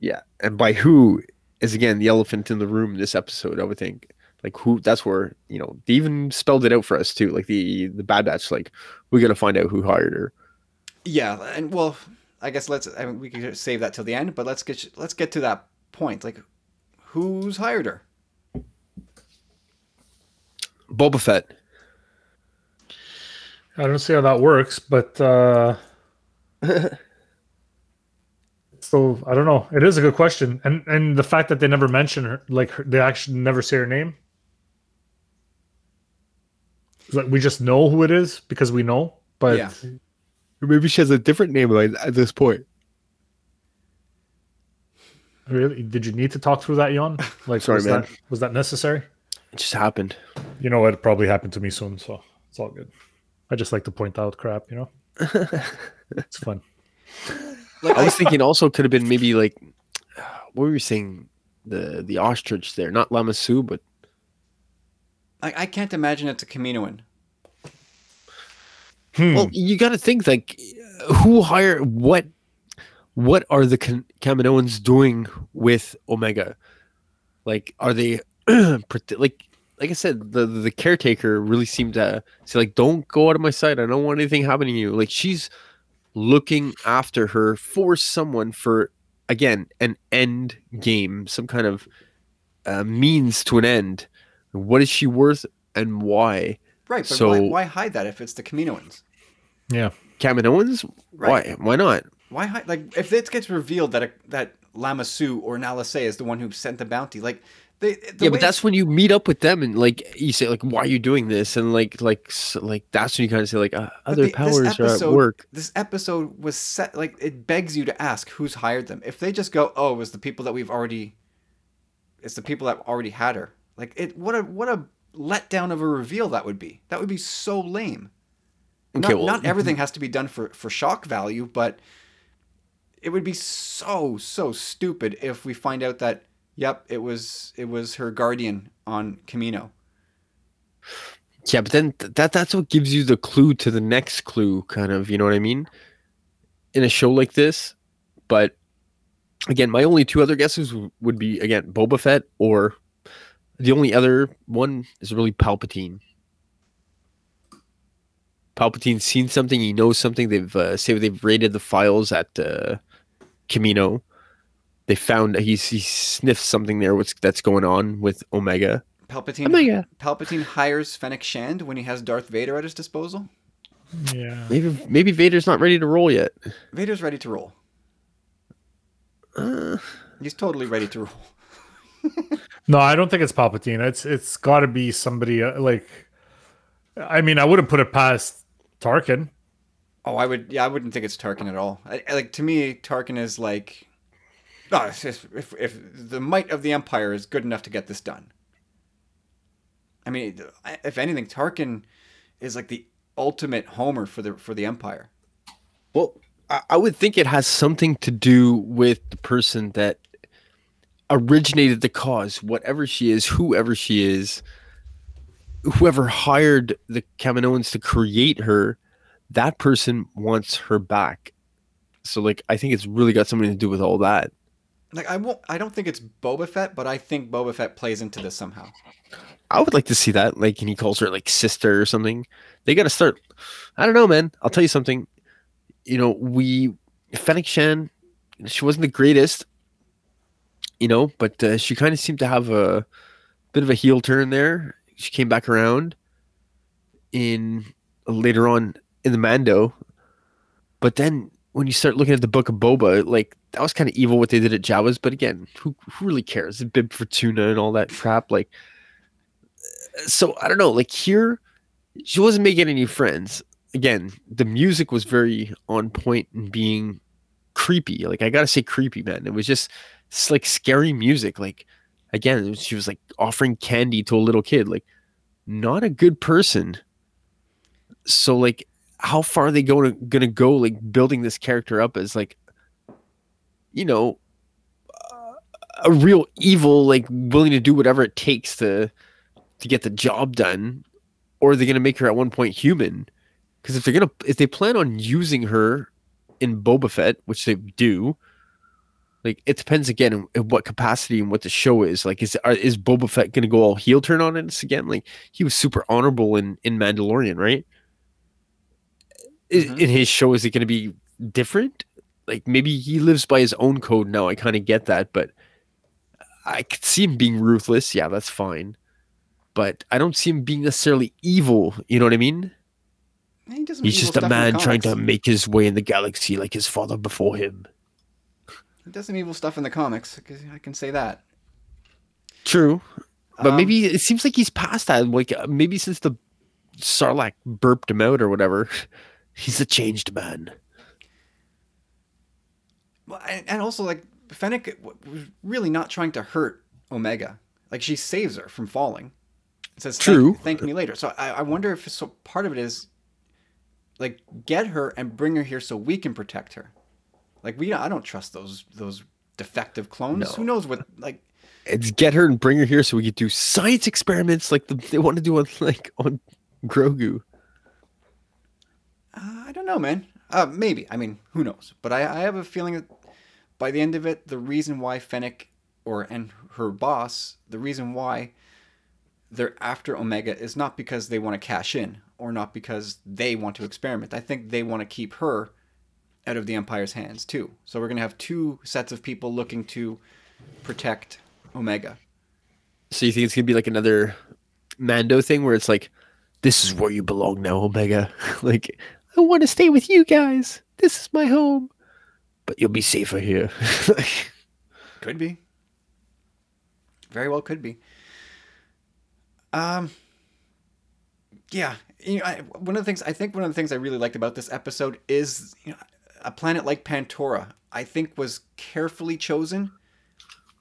Yeah, and by who is again the elephant in the room in this episode. I would think like who that's where you know they even spelled it out for us too. Like the the Bad Batch, like we got to find out who hired her. Yeah, and well, I guess let's. I mean, we could save that till the end, but let's get let's get to that point. Like, who's hired her? Boba Fett. I don't see how that works, but uh so I don't know. It is a good question, and and the fact that they never mention her, like her, they actually never say her name. Like we just know who it is because we know, but Yeah. Maybe she has a different name like, at this point. really, did you need to talk through that, Yon? Like, Sorry, was man. that was that necessary? It just happened. You know, it probably happened to me soon, so it's all good. I just like to point out crap, you know. it's fun. Like, I I, was thinking also could have been maybe like what were you saying? The the ostrich there, not Lama Su, but I, I can't imagine it's a Kaminoan. Hmm. well, you got to think like who hire what what are the Kam- Kaminoans doing with Omega? Like, are they like like I said, the the caretaker really seemed to say like, "Don't go out of my sight. I don't want anything happening to you." Like she's looking after her for someone for again an end game, some kind of uh, means to an end. What is she worth and why? Right, but So- why, why hide that if it's the Kaminoans? yeah. Kaminoans? Right. Why? Why not? Why hide? Like, if it gets revealed that a, that Lama Su or Nala Se is the one who sent the bounty, like they. The yeah, but that's when you meet up with them and like you say like, "Why are you doing this?" And like like like that's when you kind of say like, uh, "Other the- powers are at work." This episode was set like it begs you to ask who's hired them. If they just go, "Oh, it was the people that we've already," it's the people that already had her. Like it, what a what a letdown of a reveal that would be. That would be so lame. Okay, not, well, not everything has to be done for for shock value, but it would be so so stupid if we find out that yep, it was it was her guardian on Kamino. Yeah, but then th- that that's what gives you the clue to the next clue, kind of. You know what I mean? In a show like this, but again, my only two other guesses w- would be again Boba Fett, or the only other one is really Palpatine. Palpatine's seen something, he knows something. They've uh, say they've raided the files at uh, Kamino. They found he's he sniffed something there. What's that's going on with Omega? Palpatine Omega. Palpatine hires Fennec Shand when he has Darth Vader at his disposal. Yeah. Maybe maybe Vader's not ready to roll yet. Vader's ready to roll. Uh, He's totally ready to roll. No, I don't think it's Palpatine. It's it's got to be somebody uh, like. I mean, I wouldn't put it past Tarkin. Oh, I would. Yeah, I wouldn't think it's Tarkin at all. I, I- like to me, Tarkin is like, it's just- if if the might of the Empire is good enough to get this done. I mean, if anything, Tarkin is like the ultimate Homer for the for the Empire. well, I would think it has something to do with the person that originated the cause, whatever she is, whoever she is, whoever hired the Kaminoans to create her, that person wants her back. So, like, I think it's really got something to do with all that. Like I won't. I don't think it's Boba Fett, but I think Boba Fett plays into this somehow. I would like to see that. Like, and he calls her like sister or something. They got to start. I don't know, man. I'll tell you something. You know, we Fennec Shand, she wasn't the greatest, you know, but uh, she kind of seemed to have a bit of a heel turn there. She came back around in later on in the Mando, but then when you start looking at the Book of Boba, like that was kind of evil what they did at Jawas. But again, who who really cares? Bib Fortuna and all that crap, like so I don't know. Like here, she wasn't making any friends. Again, the music was very on point and being creepy. Like I gotta say, creepy, man. It was just it's like scary music. Like again, she was like offering candy to a little kid. Like not a good person. So like, how far are they going to gonna go? Like building this character up as like, you know, a real evil, like willing to do whatever it takes to to get the job done, or are they going to make her at one point human? Because if they're gonna, if they plan on using her in Boba Fett, which they do, Like it depends again in, in what capacity and what the show is. Like is are, is Boba Fett going to go all heel turn on us again? Like he was super honorable in in Mandalorian, right? Mhm. In his show, is it going to be different? Like maybe he lives by his own code now. I kind of get that, but I could see him being ruthless. Yeah, that's fine. But I don't see him being necessarily evil. You know what I mean? He He's just a stuff in the man trying to make his way in the galaxy like his father before him. He does some evil stuff in the comics. I can- I can say that. True. But Um, maybe it seems like he's past that. Like uh, maybe since the Sarlacc burped him out or whatever, he's a changed man. Well, and, also like Fennec was really not trying to hurt Omega. Like she saves her from falling. It says True. Thank, thank me later. So I, I wonder if so part of it is like get her and bring her here so we can protect her. Like we I don't trust those those defective clones. No. Who knows what like It's get her and bring her here so we could do science experiments like the, they want to do on like on Grogu. Uh, I don't know, man. Uh, maybe. I mean, who knows? But I, I have a feeling that by the end of it, the reason why Fennec or and her boss, the reason why they're after Omega is not because they want to cash in or not because they want to experiment. I think they want to keep her out of the Empire's hands too. So we're gonna have two sets of people looking to protect Omega. So you think it's gonna be like another Mando thing where it's like, this is where you belong now, Omega. like, I want to stay with you guys. This is my home, but you'll be safer here. Could be. Very well could be. Um yeah, you know, I, one of the things I think one of the things I really liked about this episode is you know, a planet like Pantora. I think was carefully chosen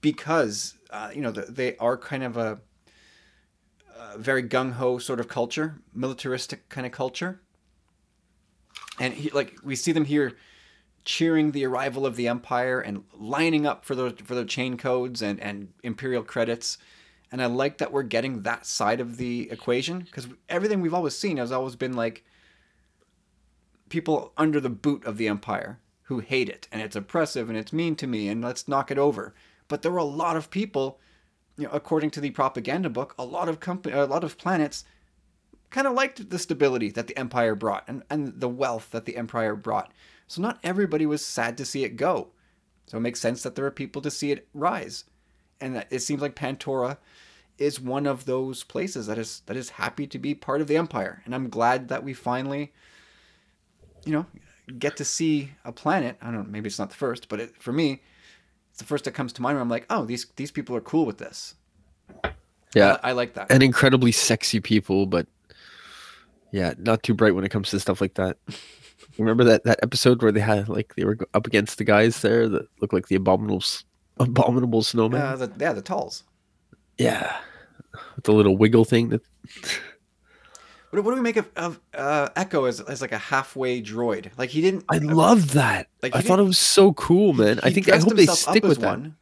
because uh, you know the, they are kind of a, a very gung ho sort of culture, militaristic kind of culture, and he, like we see them here cheering the arrival of the empire and lining up for those for their chain codes and and imperial credits. And i like that we're getting that side of the equation because everything we've always seen has always been like people under the boot of the empire who hate it and it's oppressive and it's mean to me and let's knock it over. But there were a lot of people you know according to the propaganda book a lot of company a lot of planets kind of liked the stability that the empire brought and, and the wealth that the empire brought so not everybody was sad to see it go. So it makes sense that there are people to see it rise. And that it seems like Pantora is one of those places that is that is happy to be part of the empire. And I'm glad that we finally you know get to see a planet. I don't know, maybe it's not the first, but it, for me it's the first that comes to mind where I'm like, "Oh, these these people are cool with this." yeah, I, I like that. and incredibly sexy people, but yeah, not too bright when it comes to stuff like that. Remember that that episode where they had like they were up against the guys there that looked like the abominable abominable snowman? uh, the, yeah, the Talz. yeah, with the little wiggle thing that What, what do we make of, of uh, Echo as, as like a halfway droid? Like he didn't. I love that. Like, I thought it was so cool, man. I think I hope they stick with that. one.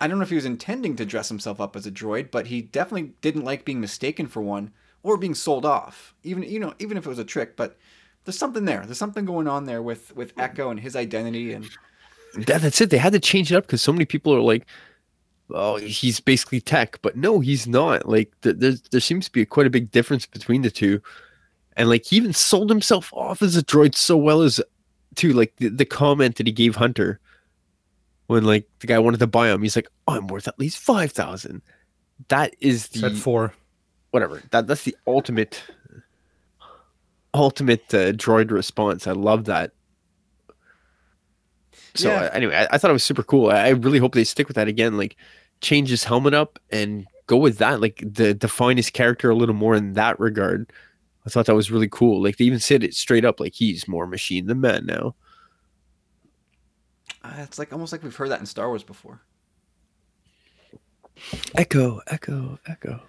I don't know if he was intending to dress himself up as a droid, but he definitely didn't like being mistaken for one or being sold off. Even you know, even if it was a trick, but there's something there. There's something going on there with with Echo and his identity and That, that's it. They had to change it up because so many people are like, "Oh, he's basically tech," but no, he's not. Like, th- there's there seems to be quite a big difference between the two, and like he even sold himself off as a droid so well as, too. Like the, the comment that he gave Hunter when like the guy wanted to buy him, he's like, "I'm worth at least five thousand. That is the Said four. Whatever. That that's the ultimate ultimate uh, droid response. I love that. So Yeah. uh, anyway, I, I thought it was super cool. I, I really hope they stick with that again. Like change his helmet up and go with that. Like the define his character a little more in that regard. I thought that was really cool. Like they even said it straight up, like he's more machine than man now. uh, it's like almost like we've heard that in Star Wars before. Echo, echo, echo.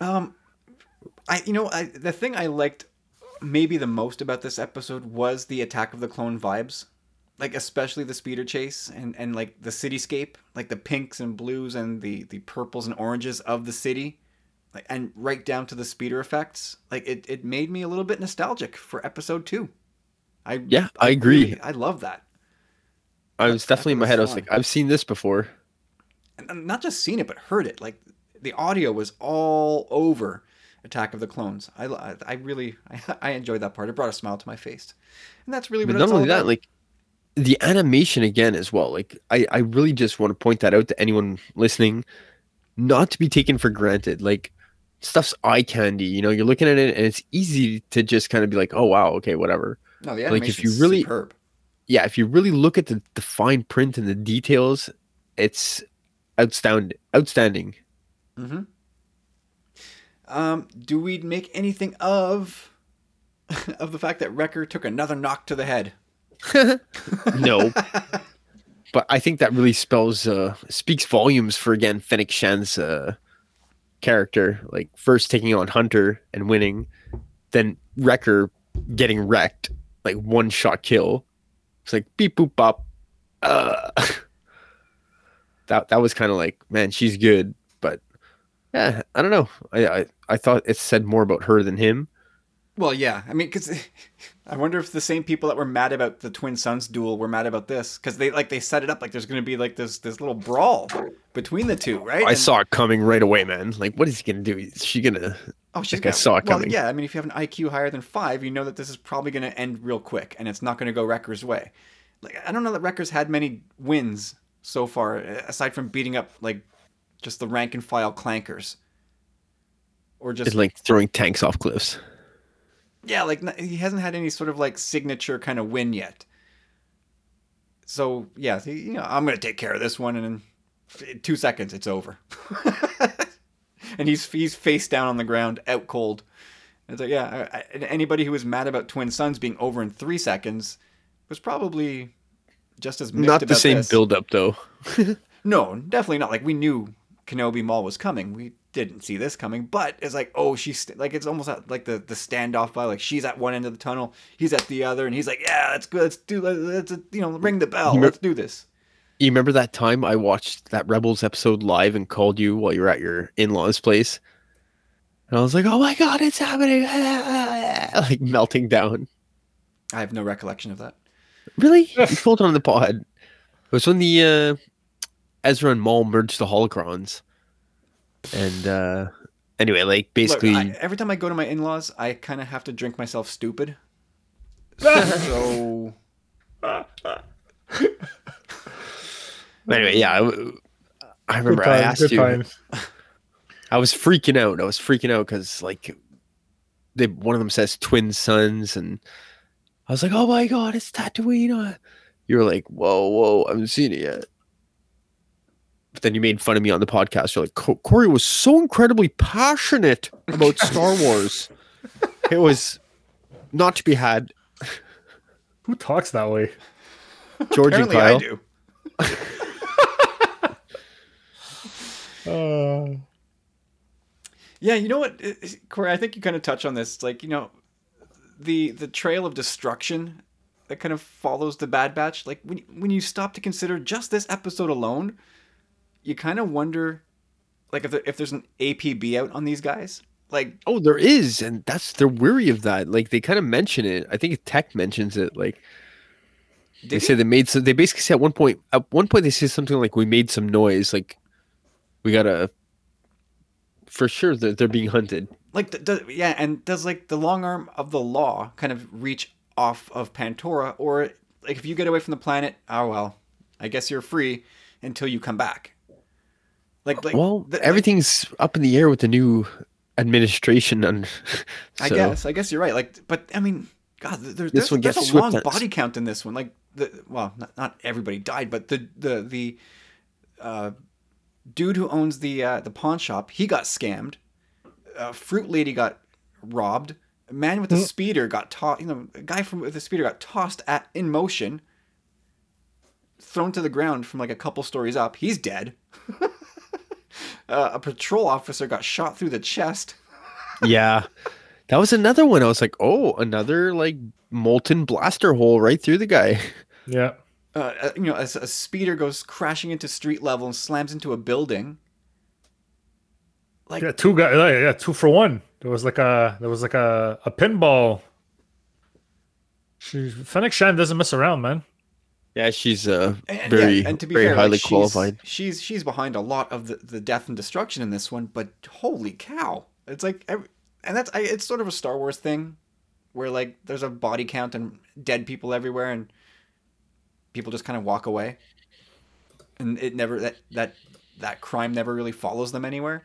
Um, I you know I the thing I liked maybe the most about this episode was the Attack of the Clone vibes, like especially the speeder chase and and like the cityscape, like the pinks and blues and the the purples and oranges of the city, like and right down to the speeder effects. Like it it made me a little bit nostalgic for episode two. I Yeah, I agree. really- I love that. I was That- definitely in my head. I was like, I've seen this before. and not just seen it but heard it like the audio was all over attack of the clones i, I, I really I, I enjoyed that part it brought a smile to my face and that's really But what not it's all only that, like the animation again as well. Like I, I really just want to point that out to anyone listening, not to be taken for granted. Like stuff's eye candy. You know, you're looking at it and it's easy to just kind of be like, oh wow, okay, whatever. no the like, if animation you really- superb Yeah, if you really look at the, the fine print and the details, it's outstanding. Outstanding. Mm-hmm. um do we make anything of of the fact that Wrecker took another knock to the head no, but I think that really spells uh speaks volumes for again Fennec Shand's uh character. Like first taking on Hunter and winning, then Wrecker getting wrecked, like one shot kill. It's like beep boop bop. Uh, that that was kind of like, man, she's good, yeah, I don't know. I, I I thought it said more about her than him. Well, yeah. I mean, because I wonder if the same people that were mad about the twin suns duel were mad about this because they like they set it up like there's going to be like this this little brawl between the two, right? I And- saw it coming right away, man. Like, what is he gonna do? Is she gonna? Oh, she's like I got- saw it well, coming. yeah. I mean, if you have an IQ higher than five, you know that this is probably going to end real quick, and it's not going to go Wrecker's way. Like, I don't know that Wrecker's had many wins so far, aside from beating up like just the rank and file clankers, or just It's like throwing tanks off cliffs. Yeah, like he hasn't had any sort of like signature kind of win yet. So yeah, you know, I'm gonna take care of this one, and in two seconds it's over. and he's he's face down on the ground, out cold. And it's like yeah, I, I, anybody who was mad about Twin Suns being over in three seconds was probably just as Not the same this. build up though. No, definitely not. Like we knew Kenobi Maul was coming. We didn't see this coming, but it's like, oh, she's st- like it's almost at, like the the standoff by like she's at one end of the tunnel, he's at the other, and he's like, yeah, that's good. Let's do let's you know ring the bell. Let's do this. You remember that time I watched that Rebels episode live and called you while you were at your in-laws' place? And I was like, "Oh my god, it's happening!" like melting down. I have no recollection of that. Really? you told on the pod. It was when the uh, Ezra and Maul merged the holocrons. And uh, anyway, like basically, Look, I, every time I go to my in laws, I kind of have to drink myself stupid. so anyway, yeah. I, I remember Good I asked you. times. I was freaking out. I was freaking out because like they one of them says twin suns, and I was like, "Oh my god, it's Tatooine!" You were like, "Whoa, whoa, I haven't seen it yet." But then you made fun of me on the podcast. You're like, "Corey was so incredibly passionate about Star Wars. it was not to be had." Who talks that way? George and Kyle. I do. Uh, Yeah, you know what, Corey? I think you kind of touch on this. Like, you know, the the trail of destruction that kind of follows the Bad Batch. Like when when you stop to consider just this episode alone, you kind of wonder, like if there, if there's an APB out on these guys. Like, Oh, there is, and that's they're weary of that. Like they kind of mention it. I think Tech mentions it. Like they say they made so they basically say at one point at one point they say something like we made some noise like we gotta for sure they're, they're being hunted like, does, yeah, and does like the long arm of the law kind of reach off of Pantora, or like if you get away from the planet, oh well, I guess you're free until you come back. Like, like well th- like- everything's up in the air with the new administration and I guess. I guess you're right. Like, but I mean, God, th- there's This there's, one there's gets a long on- body count in this one. Like, the well, not, not everybody died, but the the the uh, dude who owns the uh, the pawn shop, he got scammed. Uh, Fruit lady got robbed. A man with the speeder got tossed. You know, a guy from with the speeder got tossed at in motion, thrown to the ground from like a couple stories up. He's dead. uh, a patrol officer got shot through the chest. yeah that was another one i was like oh another like molten blaster hole right through the guy yeah. uh, uh, you know, as a speeder goes crashing into street level and slams into a building. Like, Yeah, two guys. Yeah, yeah, two for one. There was like a there was like a, a pinball. She Fennec Shand doesn't mess around, man. Yeah, she's uh And, very yeah, and to be very fair, highly like, she's, qualified. She's she's behind a lot of the, the death and destruction in this one, but holy cow, it's like, every, and that's I, it's sort of a Star Wars thing, where like there's a body count and dead people everywhere, and people just kind of walk away, and it never that that that crime never really follows them anywhere.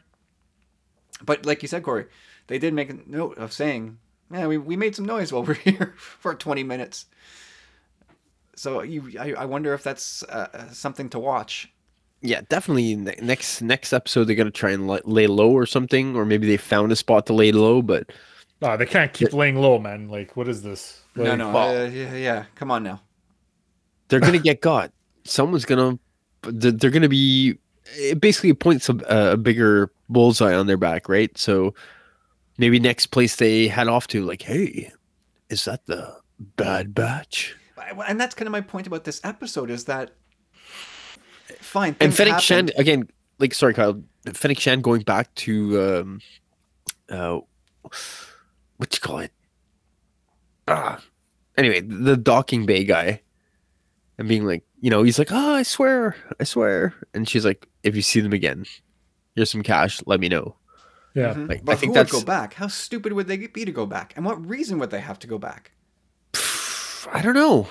But like you said, Corey, they did make a note of saying, "Yeah, we, we made some noise while we're here for 20 minutes." So you, I, I wonder if that's uh, something to watch. Yeah, definitely. Next next episode, they're gonna try and lay low or something, or maybe they found a spot to lay low. But No, they can't keep laying low, man. Like, what is this? no, Like, no, well- uh, yeah, yeah, come on now. they're gonna get got. Someone's gonna. They're they're gonna be. It basically points a, a bigger bullseye on their back, right? So maybe next place they head off to, like, hey, is that the Bad Batch? And that's kind of my point about this episode is that fine. And things Fennec happen. Shand again, like sorry, Kyle. Fennec Shand going back to um, uh, what you call it? Ah, anyway, the docking bay guy, and being like, you know, he's like, oh, I swear, I swear, and she's like, if you see them again, here's some cash. Let me know. Yeah. Mhm. Like, I think who would that's- go back? How stupid would they be to go back? And what reason would they have to go back? I don't know.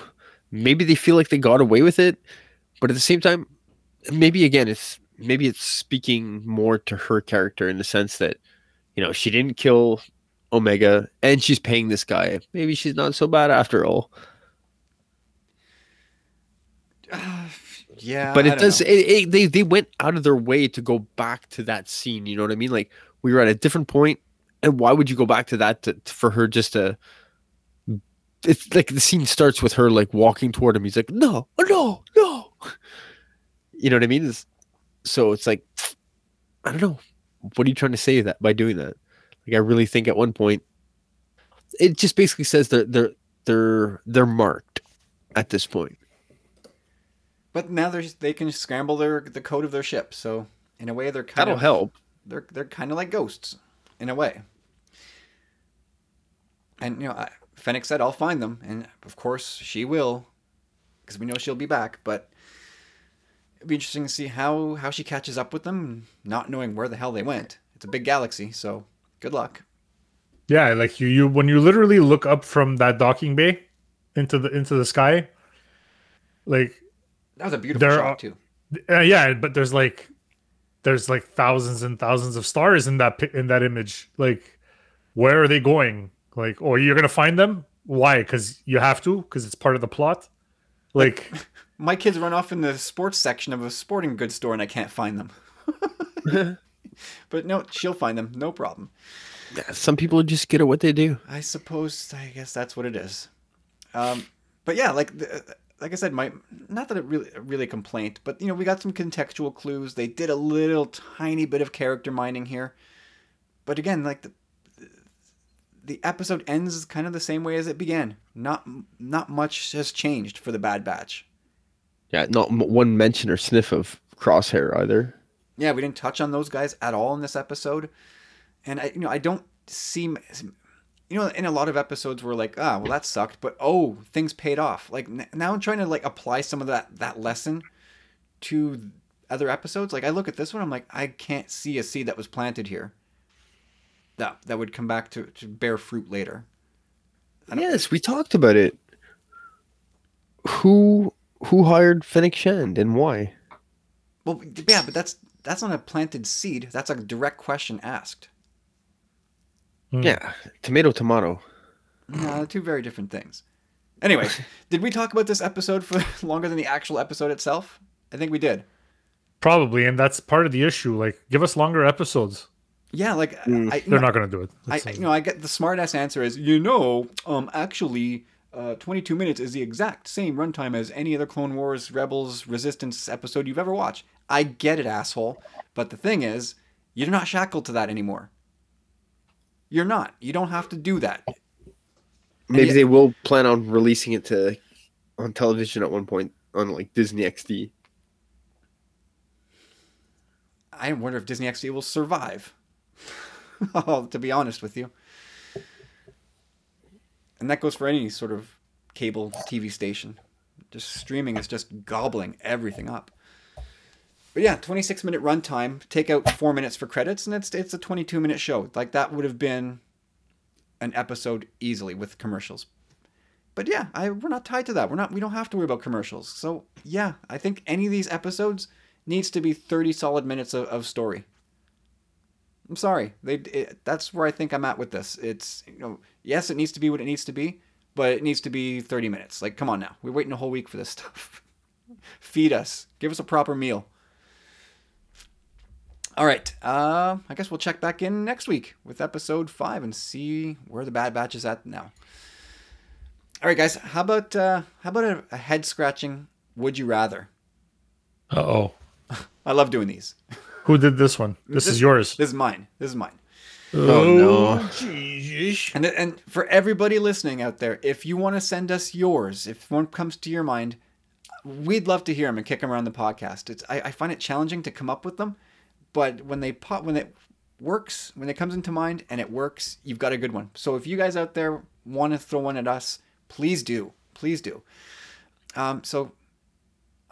Maybe they feel like they got away with it, but at the same time, maybe again, it's maybe it's speaking more to her character in the sense that, you know, she didn't kill Omega and she's paying this guy. Maybe she's not so bad after all. Yeah, but it does. It, it, they they went out of their way to go back to that scene. You know what I mean? Like we were at a different point, and why would you go back to that to, for her just to? It's like the scene starts with her like walking toward him. He's like, no, no, no. You know what I mean? It's, so it's like, I don't know. What are you trying to say that by doing that? Like I really think at one point, it just basically says that they're they're they're marked at this point. But now they're they can scramble their the code of their ship. So in a way, they're kind That'll of help. They're they're kind of like ghosts, in a way. And you know, I, Fennec said, "I'll find them," and of course she will, because we know she'll be back. But it'd be interesting to see how how she catches up with them, not knowing where the hell they went. It's a big galaxy, so good luck. Yeah, like you, you when you literally look up from that docking bay into the into the sky, like That was a beautiful There shot are- too. uh, yeah, but there's like there's like thousands and thousands of stars in that in that image. Like, where are they going? Like, oh, you're gonna find them? Why? Because you have to? Because it's part of the plot? Like, My kids run off in the sports section of a sporting goods store, and I can't find them. but no, she'll find them, no problem. Yeah, Some people just get at what they do. I suppose I guess that's what it is. Um, but yeah, like the, like I said, my not that it really really a complaint, but you know we got some contextual clues. They did a little tiny bit of character mining here, but again, like the the episode ends kind of the same way as it began. Not not much has changed for the Bad Batch. Yeah, not m- one mention or sniff of Crosshair either. Yeah, we didn't touch on those guys at all in this episode, and I, you know, I don't seem, you know, in a lot of episodes we're like, ah, well that sucked, but oh, things paid off. Like n- now I'm trying to like apply some of that that lesson to other episodes. Like I look at this one, I'm like, I can't see a seed that was planted here. That that would come back to to bear fruit later. I Yes, we talked about it. Who who hired Fennec Shand and why? Well, yeah, but that's that's not a planted seed. That's a direct question asked. hmm. Yeah, tomato tomato. No, two very different things. Anyway, did we talk about this episode for longer than the actual episode itself? I think we did. probably, and that's part of the issue. Like, give us longer episodes. Yeah, like Mm. I, They're know, not gonna do it. I, It's, I- you know, I get the smart ass answer is, you know, um, actually, uh, 22 minutes is the exact same runtime as any other Clone Wars, Rebels, Resistance episode you've ever watched. I get it, asshole. But the thing is, you're not shackled to that anymore. You're not. You don't have to do that. Maybe yet- they will plan on releasing it to on television at one point on like Disney XD. I wonder if Disney XD will survive. oh, to be honest with you. And that goes for any sort of cable TV station. Just streaming is just gobbling everything up. But yeah, 26 minute runtime. Take out four minutes for credits, and it's it's a 22 minute show. Like that would have been an episode easily with commercials. But yeah, I we're not tied to that. We're not. We don't have to worry about commercials. So yeah, I think any of these episodes needs to be 30 solid minutes of, of story. I'm sorry. They it, that's where I think I'm at with this. It's you know, yes, it needs to be what it needs to be, but it needs to be 30 minutes. Like, come on now. We're waiting a whole week for this stuff. Feed us. Give us a proper meal. All right. Uh, I guess we'll check back in next week with episode five and see where the Bad Batch is at now. All right, guys. How about uh, how about a, a head scratching? Would you rather? Uh oh. I love doing these. Who did this one? This, is yours. This is mine. This is mine. Oh, no. Jesus. And and for everybody listening out there, if you want to send us yours, if one comes to your mind, we'd love to hear them and kick them around the podcast. It's I, I find it challenging to come up with them, but when they pop when it works, when it comes into mind and it works, you've got a good one. So if you guys out there want to throw one at us, please do, please do. Um, so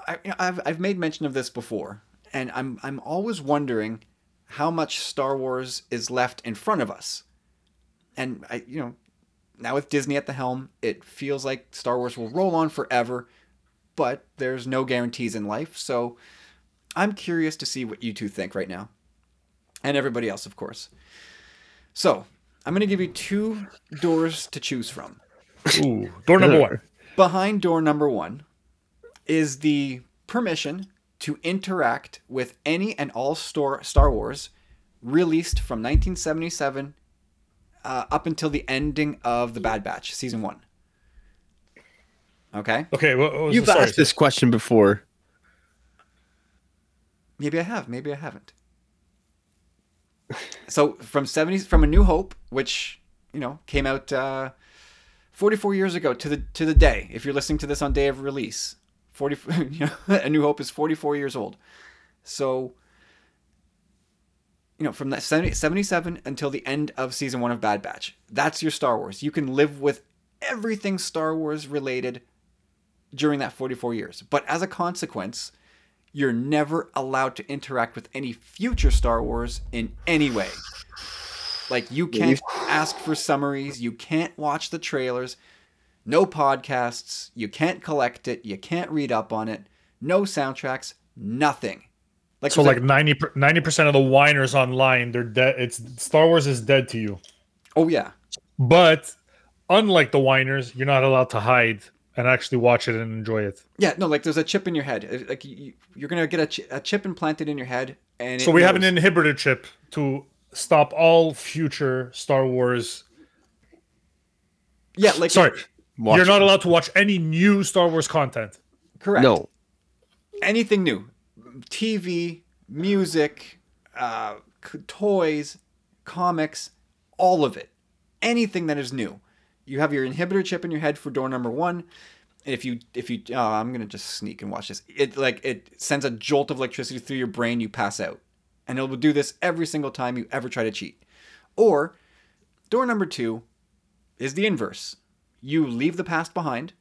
I, you know, I've I've made mention of this before, and I'm I'm always wondering how much Star Wars is left in front of us. And I, you know, now with Disney at the helm, it feels like Star Wars will roll on forever, but there's no guarantees in life. So I'm curious to see what you two think right now. And everybody else, of course. So I'm going to give you two doors to choose from. Ooh, door number one. Behind door number one is the permission to interact with any and all Star Star Wars released from 1977 uh, up until the ending of The Bad Batch, season one. Okay? Okay, what, what was You've the asked this question before. Maybe I have, maybe I haven't. So from 70s, from A New Hope, which, you know, came out uh, 44 years ago to the to the day, if you're listening to this on day of release, 40, you know, A New Hope is 44 years old. So, you know, from that 70, 77 until the end of season one of Bad Batch, that's your Star Wars. You can live with everything Star Wars related during that 44 years. But as a consequence, you're never allowed to interact with any future Star Wars in any way. Like, you can't ask for summaries, you can't watch the trailers, no podcasts, you can't collect it, you can't read up on it, no soundtracks, nothing. Like, So like 90 percent of the whiners online, they're dead. It's Star Wars is dead to you. oh yeah, But unlike the whiners, you're not allowed to hide and actually watch it and enjoy it. yeah, no, like there's a chip in your head. Like you, you're gonna get a, chi- a chip implanted in your head, and So we have an inhibitor chip to stop all future Star Wars. yeah, like Sorry, Watch you're not allowed to watch any new Star Wars content. correct. No. anything new. Tv music uh, toys comics all of it. Anything that is new. You have your inhibitor chip in your head for door number one. If you if you oh, i'm gonna just sneak and watch this. It like it sends a jolt of electricity through your brain you pass out. And it will do this every single time you ever try to cheat. Or door number two is the inverse you leave the past behind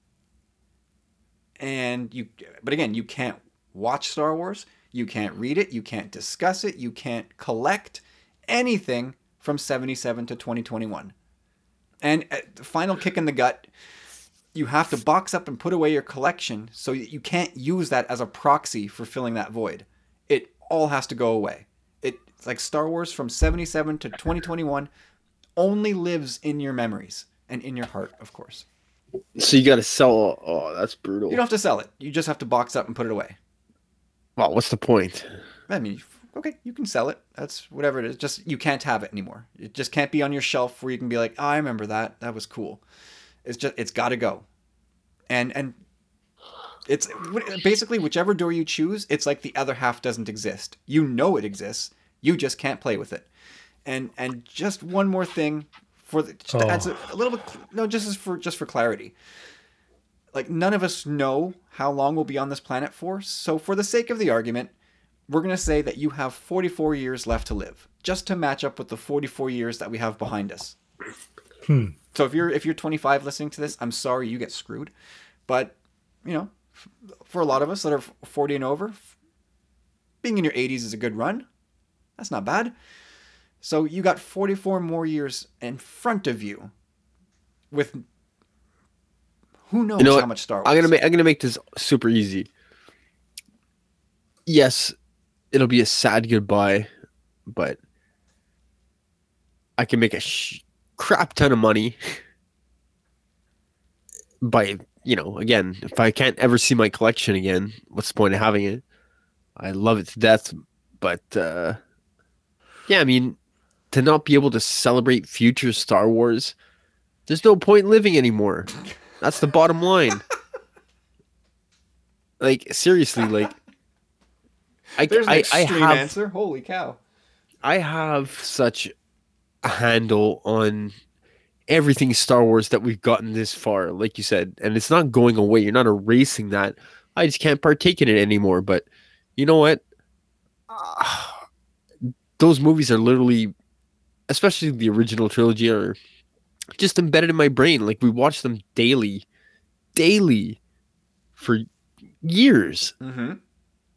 and you but again you can't watch star wars you can't read it you can't discuss it you can't collect anything from 77 to 2021 and at the final kick in the gut you have to box up and put away your collection so you can't use that as a proxy for filling that void. It all has to go away. It's like star wars from 77 to 2021 only lives in your memories and in your heart of course So you got to sell. Oh, that's brutal. you don't have to sell it you just have to box up and put it away Well, what's the point? I mean, okay, you can sell it. That's whatever it is. Just you can't have it anymore. It just can't be on your shelf where you can be like, oh, I remember that. That was cool. It's just it's got to go. And and it's basically whichever door you choose, it's like the other half doesn't exist. You know it exists. You just can't play with it. And and just one more thing for the just Oh. adds a, a little bit no just as for just for clarity like none of us know how long we'll be on this planet for. So for the sake of the argument, we're going to say that you have 44 years left to live, just to match up with the 44 years that we have behind us. Hmm. So if you're if you're 25 listening to this, I'm sorry you get screwed. But, you know, for a lot of us that are 40 and over, being in your 80s is a good run. That's not bad. So you got 44 more years in front of you with who knows You know how much Star Wars. I'm gonna make I'm gonna make this super easy. Yes, it'll be a sad goodbye, but I can make a sh- crap ton of money by you know again if I can't ever see my collection again, what's the point of having it? I love it to death, but uh, yeah, I mean to not be able to celebrate future Star Wars, there's no point living anymore. That's the bottom line. like seriously, like I There's I, I have answer. Holy cow. I have such a handle on everything Star Wars that we've gotten this far, like you said, and it's not going away. You're not erasing that. I just can't partake in it anymore. But you know what? Ah, those movies are literally, especially the original trilogy, are just embedded in my brain. Like we watch them daily, daily, for years. Mm-hmm.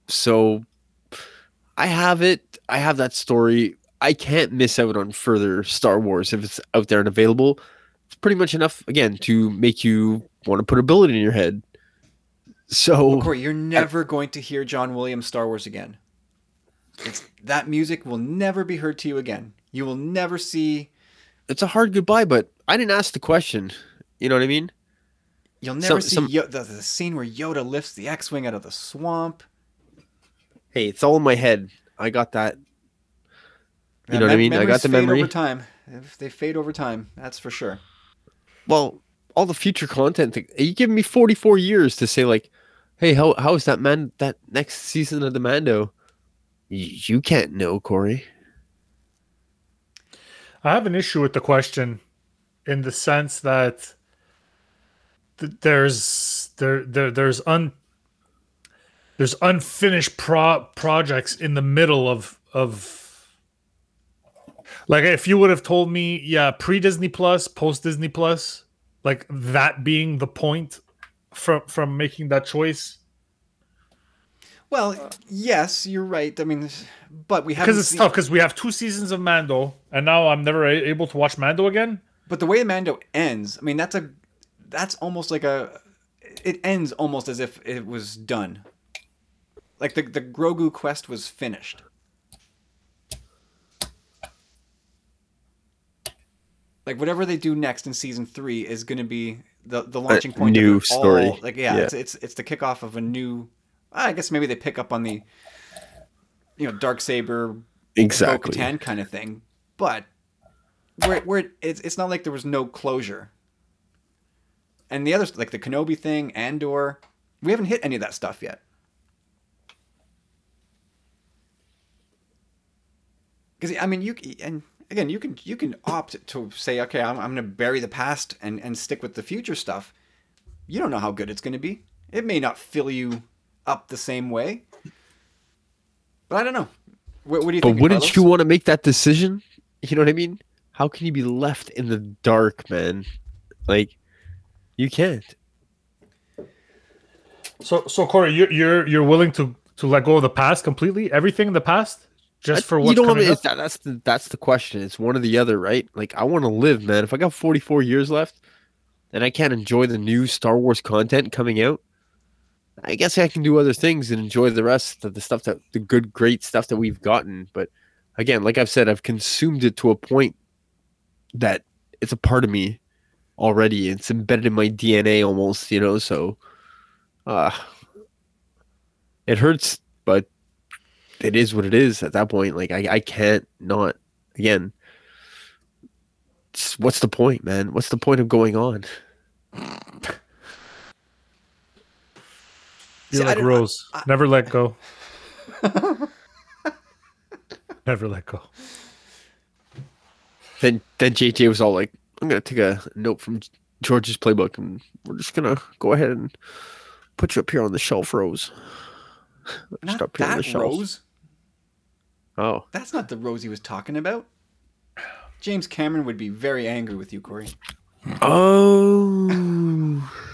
So I have it. I have that story. I can't miss out on further Star Wars if it's out there and available. It's pretty much enough again to make you want to put a bullet in your head. So Corey, you're never going to hear John Williams Star Wars again. It's, that music will never be heard to you again. You will never see. it's a hard goodbye, but I didn't ask the question. You know what I mean? You'll never Some- see some- Yo- the, the scene where Yoda lifts the X-wing out of the swamp. Hey, it's all in my head. I got that. You Yeah, know what I mean? I got the memory. over time. If They fade over time. That's for sure. Well, all the future content. thing- You give me 44 years to say like, "Hey, how how is that man that next season of the Mando?" You can't know, Corey. I have an issue with the question in the sense that th- there's there, there there's un there's unfinished pro- projects in the middle of of like if you would have told me yeah pre Disney Plus post Disney Plus like that being the point from from making that choice Well, yes, you're right. I mean, but we haven't because it's seen- tough because we have two seasons of Mando and now I'm never a- able to watch Mando again But the way Mando ends, I mean, that's a that's almost like a it ends almost as if it was done. Like the the Grogu quest was finished. Like whatever they do next in season three is going to be the the launching point. new of it all. story. Like yeah, Yeah. It's, it's it's the kickoff of a new. Ah, I guess maybe they pick up on the, you know, dark saber Exactly. Bo-Katan kind of thing, but where where it- it's it's not like there was no closure. And the others like the Kenobi thing, Andor, we haven't hit any of that stuff yet. Because I mean, you and again, you can you can opt to say, okay, I'm, I'm going to bury the past and and stick with the future stuff. You don't know how good it's going to be. It may not fill you up the same way, but I don't know. What, what do you But think? wouldn't Carlos? you want to make that decision? You know what I mean? How can you be left in the dark, man? Like, you can't. So, so Corey, you're you're you're willing to to let go of the past completely, everything in the past, just for I- what's you know coming what? up? That, that's the that's the question. It's one or the other, right? Like, I want to live, man. If I got 44 years left, and I can't enjoy the new Star Wars content coming out, I guess I can do other things and enjoy the rest of the stuff that the good, great stuff that we've gotten. But again, like I've said, I've consumed it to a point that it's a part of me already. It's embedded in my DNA almost, you know. So, uh, it hurts, but it is what it is at that point. Like I, I can't not again. what's the point, man? What's the point of going on? You're See, like Rose, I- never let go. never let go. Then then JJ was all like, "I'm gonna take a note from George's playbook, and we're just gonna go ahead and put you up here on the shelf, Rose." Just Not up here on that the shelf. Rose. Oh, That's not the Rose he was talking about. James Cameron would be very angry with you, Corey. oh.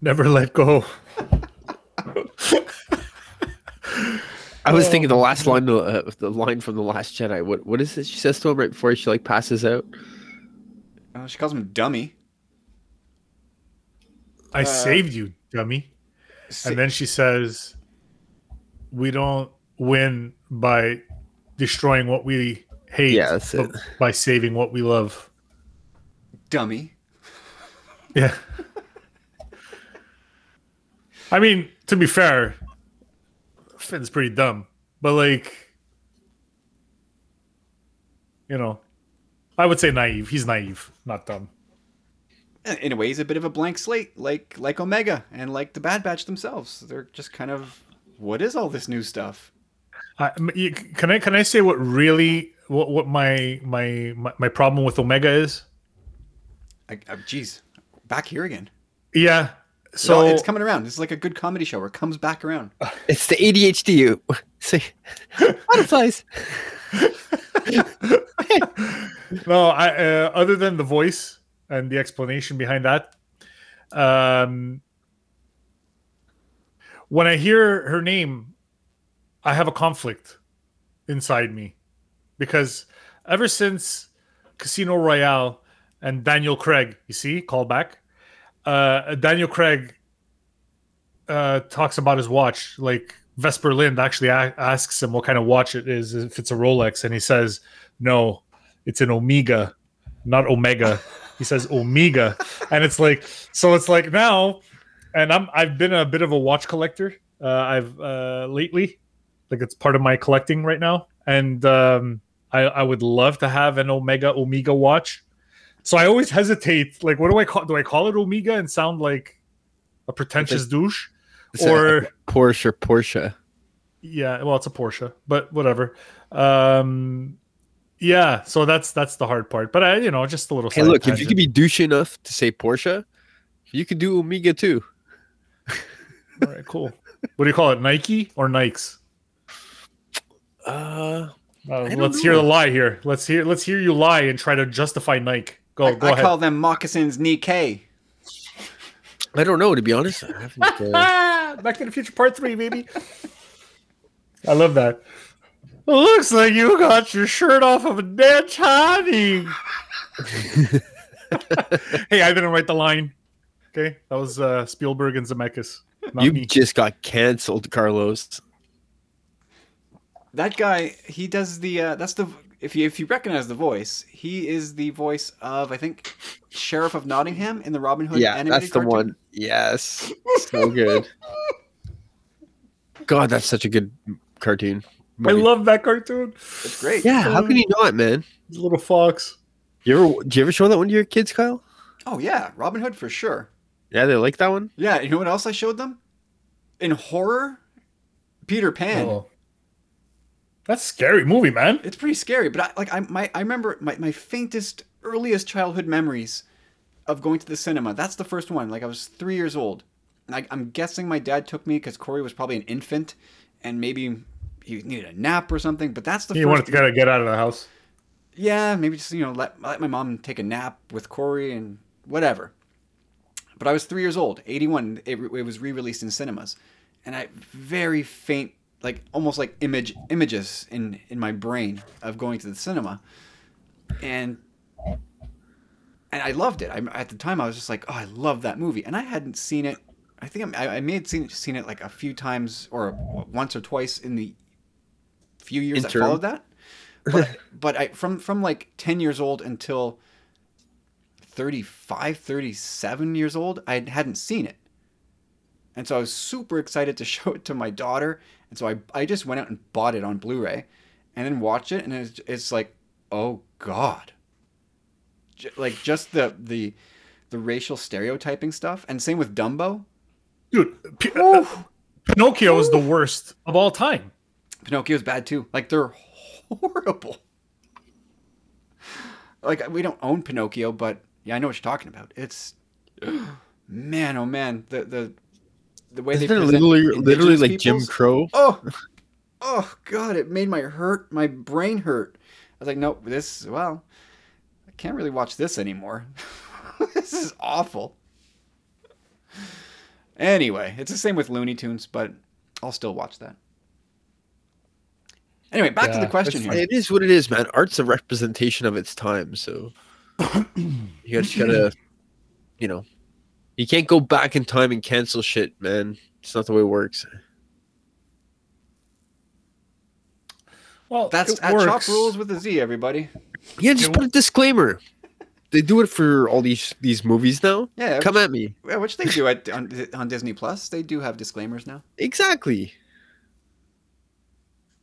Never let go. I was thinking the last line, uh, the line from the Last Jedi. What what is it? She says to him right before she like passes out. Oh, she calls him dummy. I saved you, dummy. Sa- And then she says, "We don't win by destroying what we hate, Yeah, that's but it. by saving what we love." dummy. Yeah. I mean, to be fair, Finn's pretty dumb, but like, you know, I would say naive. He's naive, not dumb. In a way, he's a bit of a blank slate, like like Omega and like the Bad Batch themselves. They're just kind of, what is all this new stuff? You- can I can I say what really what what my my my, my problem with Omega is? Jeez, back here again. Yeah. So So it's coming around. This is like a good comedy show where it comes back around. It's the ADHD. You say butterflies. no, I uh, other than the voice and the explanation behind that, um, when I hear her name, I have a conflict inside me because ever since Casino Royale and Daniel Craig, you see, call back. Uh, Daniel Craig uh, talks about his watch. Like Vesper Lynd actually a- asks him what kind of watch it is, if it's a Rolex, and he says, "No, it's an Omega, not Omega." he says Omega, and it's like so. It's like now, and I'm I've been a bit of a watch collector. Uh, I've uh, lately, like it's part of my collecting right now, and um, I I would love to have an Omega Omega watch. So I always hesitate. Like, what do I call? Do I call it Omega and sound like a pretentious douche? Or Porsche, or Porsche. yeah, well, it's a Porsche, but whatever. Um, yeah, so that's that's the hard part. But I, you know, just a little. Hey, look, if you tangent. could be douche enough to say Porsche, you could do Omega too. All right, cool. What do you call it? Nike or Nikes? Uh, Uh, let's hear the lie here. Let's hear let's hear you lie and try to justify Nike. Go I, go I ahead. call them moccasins Nikkei. I don't know to be honest. I haven't. Uh, Ah, Back to the Future Part Three, baby. I love that. Looks like you got your shirt off of a dead honey. hey, I didn't write the line. Okay, that was uh, Spielberg and Zemeckis. You me. just got canceled, Carlos. That guy, he does the. Uh, that's the. If you if you recognize the voice, he is the voice of I think Sheriff of Nottingham in the Robin Hood yeah, animated that's the cartoon. one. Yes, so good. God, that's such a good cartoon. I love that cartoon. It's great. Yeah, how uh, can you not, man? Little fox. You ever do you ever show that one to your kids, Kyle? Oh yeah, Robin Hood for sure. Yeah, they like that one. Yeah, you know what else I showed them? In horror, Peter Pan. Oh. That's a scary movie, man. It's pretty scary, but I, like I my I remember my, my faintest earliest childhood memories of going to the cinema. That's the first one. Like I was three years old. I, I'm guessing my dad took me because Corey was probably an infant, and maybe he needed a nap or something. But that's the You first. wanted to kind of get out of the house. Yeah, maybe just you know let let my mom take a nap with Corey and whatever. But I was three years old, eighty one. It, it was re released in cinemas, and I very faint, like almost like image images in in my brain of going to the cinema, and and I loved it. I, at the time, I was just like, oh, I love that movie, and I hadn't seen it. I think I, I may have seen seen it like a few times or once or twice in the few years Interim. that followed that but, but I from from like 10 years old until 35 37 years old I hadn't seen it and so I was super excited to show it to my daughter and so I, I just went out and bought it on Blu-ray and then watched it and it's, it's like oh god J- like just the the the racial stereotyping stuff and same with Dumbo Dude, P- uh, Pinocchio is the worst of all time. Pinocchio's bad too. Like they're horrible. Like we don't own Pinocchio, but yeah, I know what you're talking about. It's man, oh man, the the the way Isn't they it literally, literally indigenous like Jim Crow? Oh, oh god, it made my hurt, my brain hurt. I was like, nope, this well, I can't really watch this anymore. this is awful. Anyway, it's the same with Looney Tunes, but I'll still watch that. Anyway, back to the question it's here. It is what it is, man. Art's a representation of its time, so you just gotta, you know, you can't go back in time and cancel shit, man. It's not the way it works. Well, That's it at works. Chop Rules with a Z, everybody. Yeah, just It put a disclaimer. They do it for all these these movies now. Yeah, Come at me. Yeah, which they do at on, on Disney Plus. They do have disclaimers now. Exactly.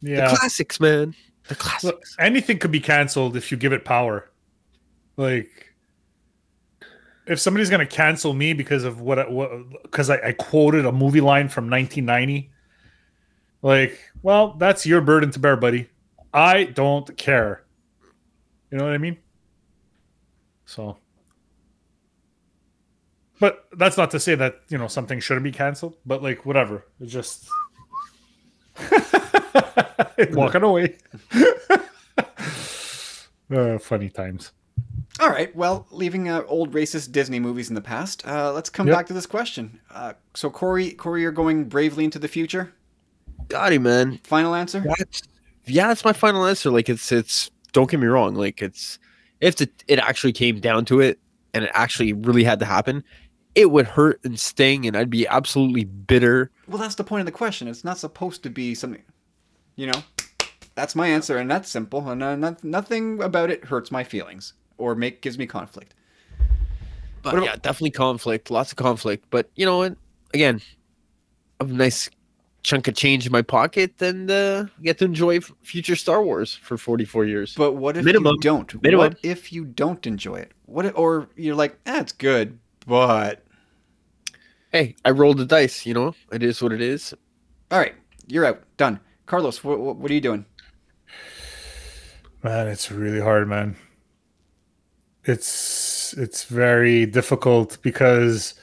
Yeah. The classics, man. The classics. Look, anything could be canceled if you give it power. Like, if somebody's gonna cancel me because of what, because I, I quoted a movie line from 1990, like, well, that's your burden to bear, buddy. I don't care. You know what I mean? So, but that's not to say that you know something shouldn't be canceled. But like, whatever. It's just walking away. Uh, funny times. All right. Well, leaving uh, old racist Disney movies in the past, uh, let's come Yep. back to this question. Uh, so, Corey, Corey, you're going bravely into the future. Got him, man. Final answer. That's yeah, that's my final answer. Like it's it's don't get me wrong, like it's if the, it actually came down to it and it actually really had to happen, it would hurt and sting and I'd be absolutely bitter. Well, that's the point of the question. It's not supposed to be something, you know. That's my answer, and that's simple. And uh, not, nothing about it hurts my feelings or make gives me conflict. But What about- yeah, definitely conflict, lots of conflict. But you know what? Again, a nice chunk of change in my pocket and uh, get to enjoy future Star Wars for 44 years. But what if Minimum. you don't? Minimum. What if you don't enjoy it? What if, or you're like, eh, it's good, but hey, I rolled the dice, you know? It is what it is. all right, you're out, done. Carlos, what, what, what are you doing? Man, it's really hard, man. It's it's very difficult because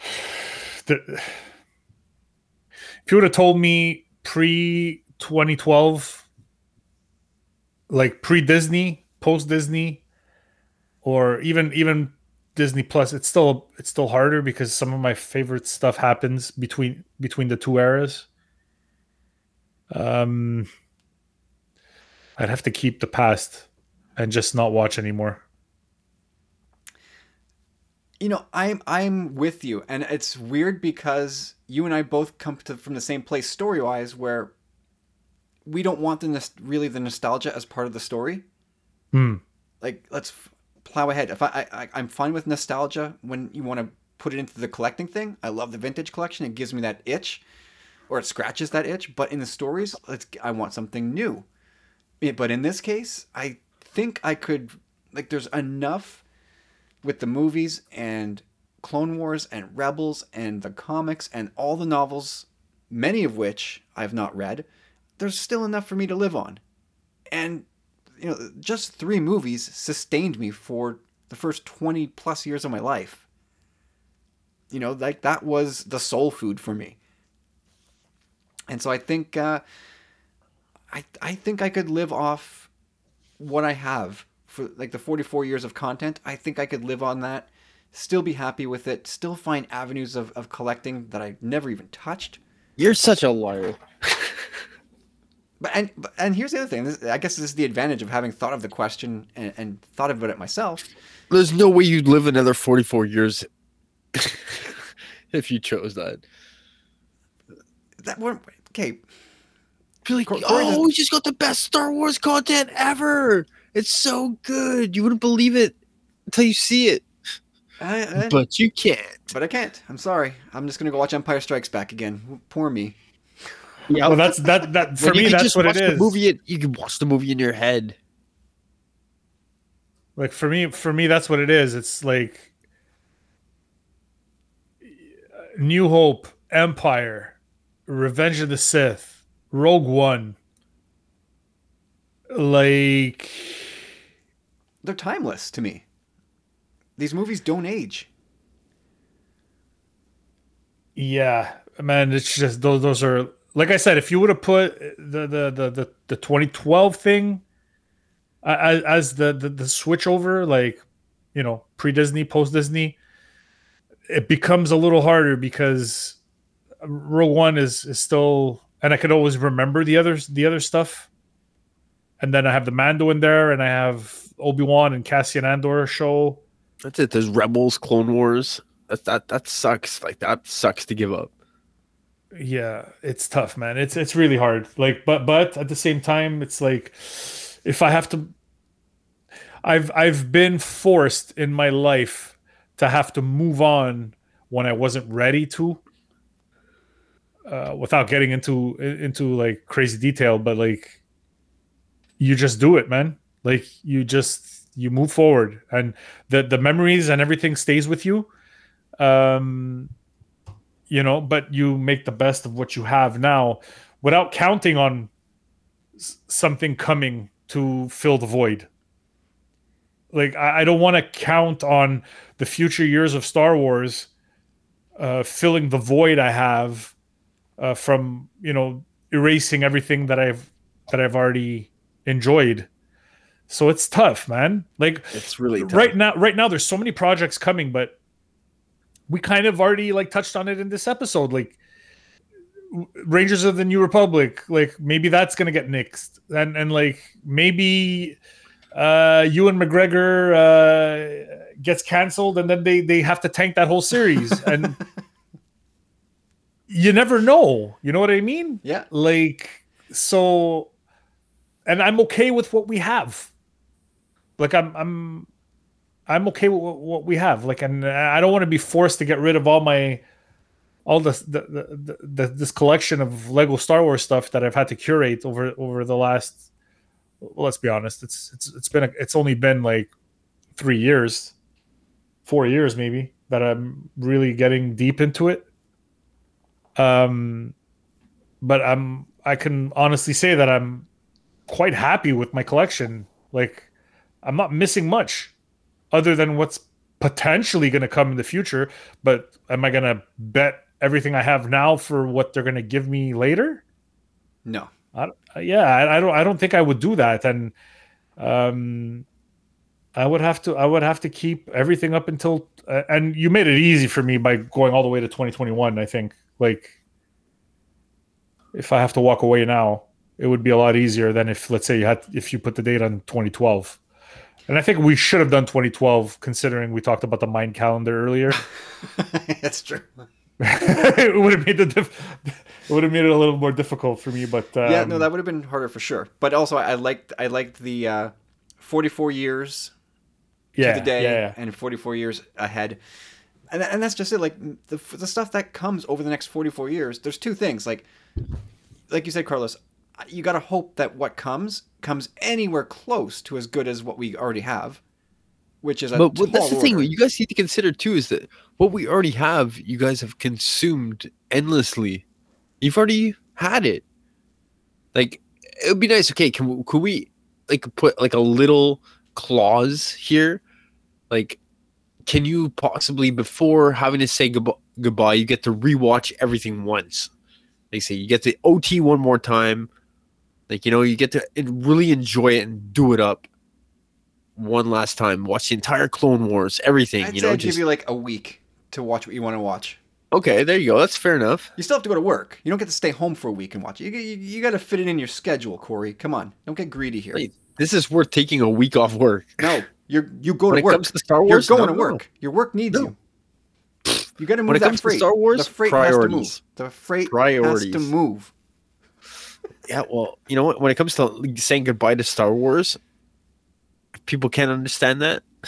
the, if you would have told me pre 2012 like pre Disney, post Disney or even even Disney Plus, it's still it's still harder because some of my favorite stuff happens between between the two eras. Um I'd have to keep the past and just not watch anymore. You know, I'm I'm with you, and it's weird because you and I both come to, from the same place story wise, where we don't want the really the nostalgia as part of the story. Hmm. Like, let's plow ahead. If I, I I'm fine with nostalgia when you want to put it into the collecting thing. I love the vintage collection; it gives me that itch, or it scratches that itch. But in the stories, let's I want something new. But in this case, I think I could like. There's enough with the movies and Clone Wars and Rebels and the comics and all the novels, many of which I've not read, there's still enough for me to live on. And, you know, just three movies sustained me for the first 20 plus years of my life. You know, like that was the soul food for me. And so I think, uh, I, I think I could live off what I have for like the 44 years of content, I think I could live on that, still be happy with it, still find avenues of, of collecting that I never even touched. You're such a liar. But and but, and here's the other thing. This, I guess this is the advantage of having thought of the question and, and thought about it myself. There's no way you'd live another 44 years if you chose that. That weren't okay. Be like, Cor- Corey oh, doesn't- we just got the best Star Wars content ever. It's so good. You wouldn't believe it until you see it. I, I, But you can't. but I can't. I'm sorry. I'm just gonna go watch Empire Strikes Back again. Poor me. Yeah, Well, that's that that for me. That's just what watch it the. Movie, it, you can watch the movie in your head. Like for me, for me, that's what it is. It's like New Hope, Empire, Revenge of the Sith, Rogue One. Like They're timeless to me. These movies don't age. Yeah, man, it's just those. Those are like I said. If you would have put the the the the, the 2012 thing as, as the, the the switch over, like you know, pre Disney, post Disney, it becomes a little harder because Rogue One is is still, and I could always remember the others, the other stuff. And then I have the Mando in there, and I have Obi Wan and Cassian Andor show. That's it. There's Rebels, Clone Wars. That that that sucks. Like that sucks to give up. Yeah, it's tough, man. It's it's really hard. Like, but but at the same time, it's like if I have to, I've I've been forced in my life to have to move on when I wasn't ready to. Uh, without getting into into like crazy detail, but like you just do it, man. Like you just you move forward, and the the memories and everything stays with you. Um, you know, but you make the best of what you have now without counting on s- something coming to fill the void. Like, I, I don't want to count on the future years of Star Wars uh, filling the void I have uh, from, you know, erasing everything that I've that I've already enjoyed. So it's tough, man. Like It's really tough. right now right now there's so many projects coming but we kind of already like touched on it in this episode like rangers of the new republic like maybe that's gonna get nixed and and like maybe uh ewan mcgregor uh gets canceled and then they they have to tank that whole series and you never know you know what i mean? Yeah. like so and i'm okay with what we have. Like i'm i'm i'm okay with what, we have. Like and i don't want to be forced to get rid of all my all this the, the, the, the this collection of lego star wars stuff that i've had to curate over over the last well, let's be honest it's it's it's been a, it's only been like three years four years maybe that i'm really getting deep into it um but i'm i can honestly say that i'm quite happy with my collection. Like i'm not missing much other than what's potentially going to come in the future but am i going to bet everything i have now for what they're going to give me later? No. I, yeah I, I don't i don't think i would do that. And um i would have to i would have to keep everything up until uh, and you made it easy for me by going all the way to 2021 i think like if i have to walk away now it would be a lot easier than if let's say you had if you put the date on 2012 and i think we should have done 2012 considering we talked about the Mayan calendar earlier That's true. it would have made the diff- it would have made it a little more difficult for me but um, yeah, no, that would have been harder for sure. But also, I liked I liked the uh, 44 years yeah, to the day yeah, yeah. and 44 years ahead. And, and that's just it. Like the, the stuff that comes over the next 44 years, there's two things. Like, like you said, Carlos, you got to hope that what comes comes anywhere close to as good as what we already have, which is a But, but that's the tall thing. order. You guys need to consider too is that what we already have, you guys have consumed endlessly. You've already had it. Like it would be nice. Okay, can we, could we like put like a little clause here? Like, can you possibly before having to say goodbye, goodbye, you get to rewatch everything once? They say you get to OT one more time. Like you know, you get to really enjoy it and do it up one last time. Watch the entire Clone Wars, everything. I'd you know, I'd just give you like a week to watch what you want to watch. okay. There you go. That's fair enough. You still have to go to work. You don't get to stay home for a week and watch it. You, you, you got to fit it in your schedule, Corey. Come on, don't get greedy here. Wait, This is worth taking a week off work. No, you're you go When to it work. comes to Star You're going no, to no. work. Your work needs No. you. You got to move When it that comes to freight. Star Wars, the freight has to move. The freight has to move. Yeah, well, you know what? When it comes to saying goodbye to Star Wars, if people can't understand that,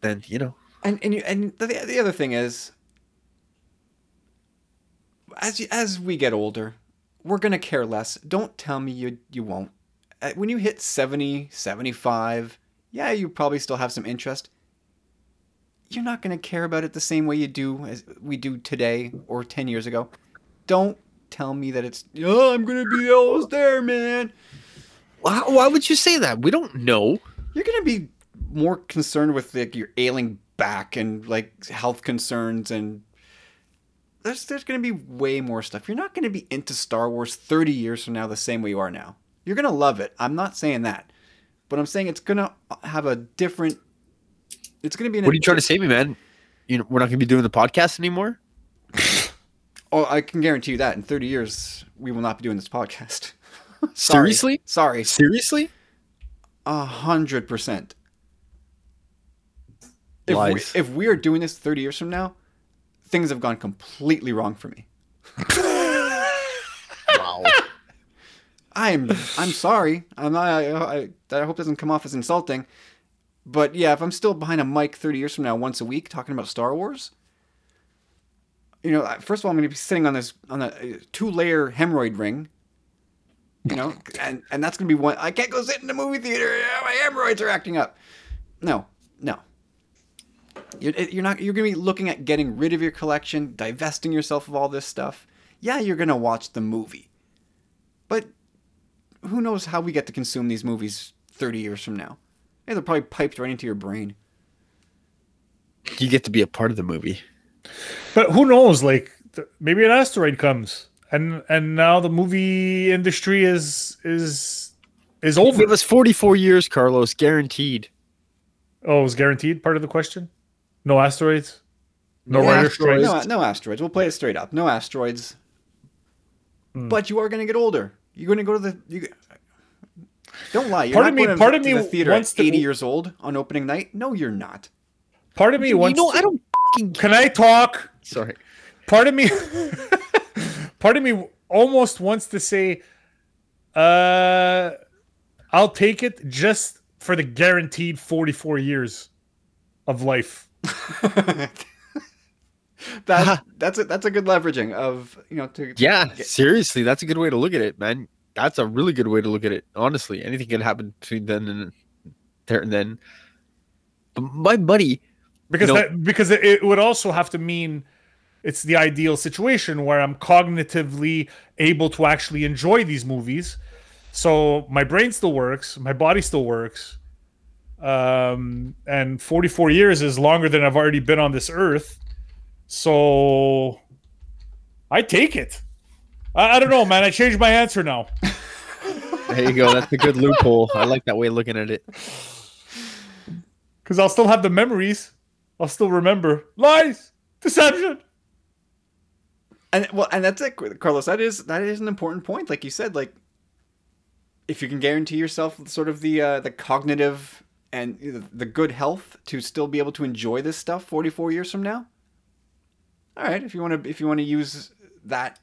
then you know. And and you, and the, the other thing is, as you, as we get older, we're gonna care less. Don't tell me you you won't. When you hit 70, 75, yeah, you probably still have some interest. You're not gonna care about it the same way you do as we do today or ten years ago. Don't tell me that it's oh I'm gonna be almost there, man. Why, why would you say that? We don't know. You're gonna be more concerned with like your ailing back and like health concerns and there's there's gonna be way more stuff. You're not gonna be into Star Wars 30 years from now the same way you are now. You're gonna love it. I'm not saying that, but I'm saying it's gonna have a different It's going to be. An What are you trying to say me, man? You know, we're not going to be doing the podcast anymore. Oh, I can guarantee you that in 30 years we will not be doing this podcast. Sorry. Seriously? Sorry. Seriously? A hundred percent. If we, if we are doing this 30 years from now, things have gone completely wrong for me. Wow. I'm I'm sorry. I'm not. I, I, I hope it doesn't come off as insulting. But yeah, if I'm still behind a mic 30 years from now, once a week, talking about Star Wars, you know, first of all, I'm going to be sitting on this on a two layer hemorrhoid ring. You know, and and that's going to be one. I can't go sit in the movie theater. My hemorrhoids are acting up. No, no. You're, you're not. You're going to be looking at getting rid of your collection, divesting yourself of all this stuff. Yeah, you're going to watch the movie, but who knows how we get to consume these movies 30 years from now? Yeah, they're probably piped right into your brain. you get to be a part of the movie. But who knows? Like th- maybe an asteroid comes, and and now the movie industry is is is over. Give us 44 years, Carlos, guaranteed. Oh, it was guaranteed part of the question. No asteroids. No No asteroids. No, no asteroids. We'll play it straight up. No asteroids. Hmm. But you are going to get older. You're going to go to the. You, don't lie. You're Part of me- going to, part of me the theater wants to- 80 years old on opening night. No, you're not. Part of me You wants. know, to- I don't Can I talk? Sorry. part of me part of me almost wants to say uh i'll take it just for the guaranteed 44 years of life that that's a that's a good leveraging of you know to, to Yeah, get- seriously, that's a good way to look at it, man. That's a really good way to look at it. Honestly, anything can happen between then and there and then. But my buddy, because No. that because it, it would also have to mean it's the ideal situation where i'm cognitively able to actually enjoy these movies so my brain still works my body still works um and 44 years is longer than i've already been on this earth so i take it i, I don't know man i changed my answer now there you go. That's a good loophole. I like that way of looking at it. because i'll still have the memories i'll still remember lies deception And well, and that's it, Carlos. That is that is an important point. Like you said, like if you can guarantee yourself sort of the uh, the cognitive and the good health to still be able to enjoy this stuff 44 years from now. All right, if you want to if you want to use that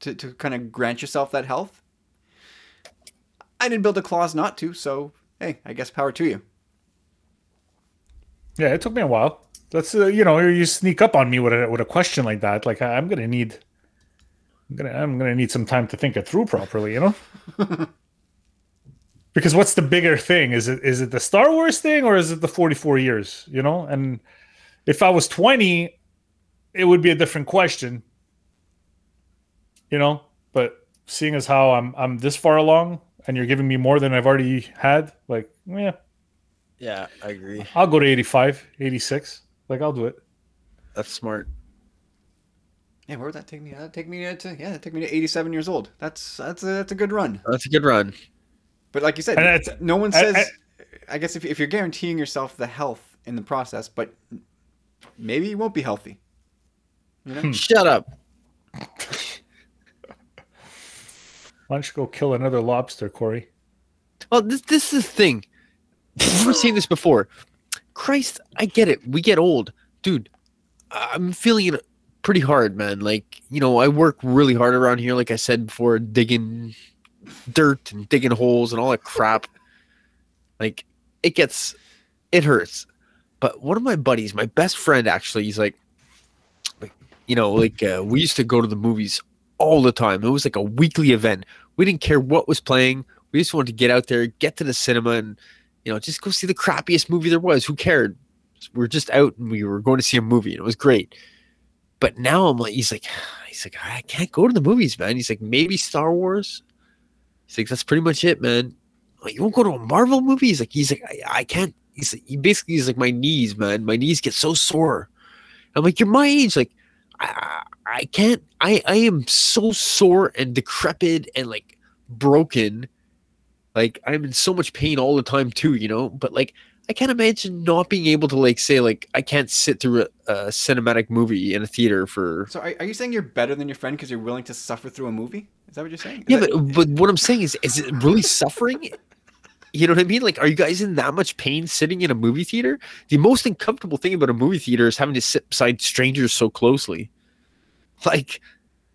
to to kind of grant yourself that health. I didn't build a clause not to, so hey, I guess power to you. Yeah, it took me a while. That's uh, you know, you sneak up on me with a with a question like that. Like I, I'm gonna need, I'm gonna I'm gonna need some time to think it through properly. You know, because what's the bigger thing? Is it is it the Star Wars thing or is it the 44 years? You know, and if I was 20, it would be a different question. You know, but seeing as how I'm I'm this far along and you're giving me more than I've already had, like yeah, Yeah, I agree. I'll go to 85, 86. Like I'll do it. That's smart. Yeah, where would that take me? That take me to yeah, that take me to 87 years old. That's that's a, that's a good run. That's a good run. But like you said, And no one I- says. I, I- guess if, if you're guaranteeing yourself the health in the process, but maybe you won't be healthy. You know? Hmm. Shut up. Why don't you go kill another lobster, Corey? Well, this this is the thing. We've seen this before. Christ, I get it. We get old, dude. I'm feeling it pretty hard, man. Like you know, I work really hard around here. Like I said before, digging dirt and digging holes and all that crap. Like it gets, it hurts. But one of my buddies, my best friend, actually, he's like, like you know, like uh, we used to go to the movies all the time. It was like a weekly event. We didn't care what was playing. We just wanted to get out there, get to the cinema, and you know, just go see the crappiest movie there was. Who cared? We were just out and we were going to see a movie, and it was great. But now I'm like, he's like, he's like, I can't go to the movies, man. He's like, maybe Star Wars. He's like, that's pretty much it, man. I'm like, you won't go to a Marvel movie? He's like, he's like, I, I can't. He's he basically he's like, my knees, man. My knees get so sore. I'm like, you're my age, like. I, I can't I I am so sore and decrepit and like broken like I'm in so much pain all the time too you know but like I can't imagine not being able to like say like I can't sit through a, a cinematic movie in a theater for. So are, are you saying you're better than your friend because you're willing to suffer through a movie? Is that what you're saying? Is Yeah, that- but but what I'm saying is, is it really suffering? You know what I mean? Like, are you guys in that much pain sitting in a movie theater? The most uncomfortable thing about a movie theater is having to sit beside strangers so closely. Like,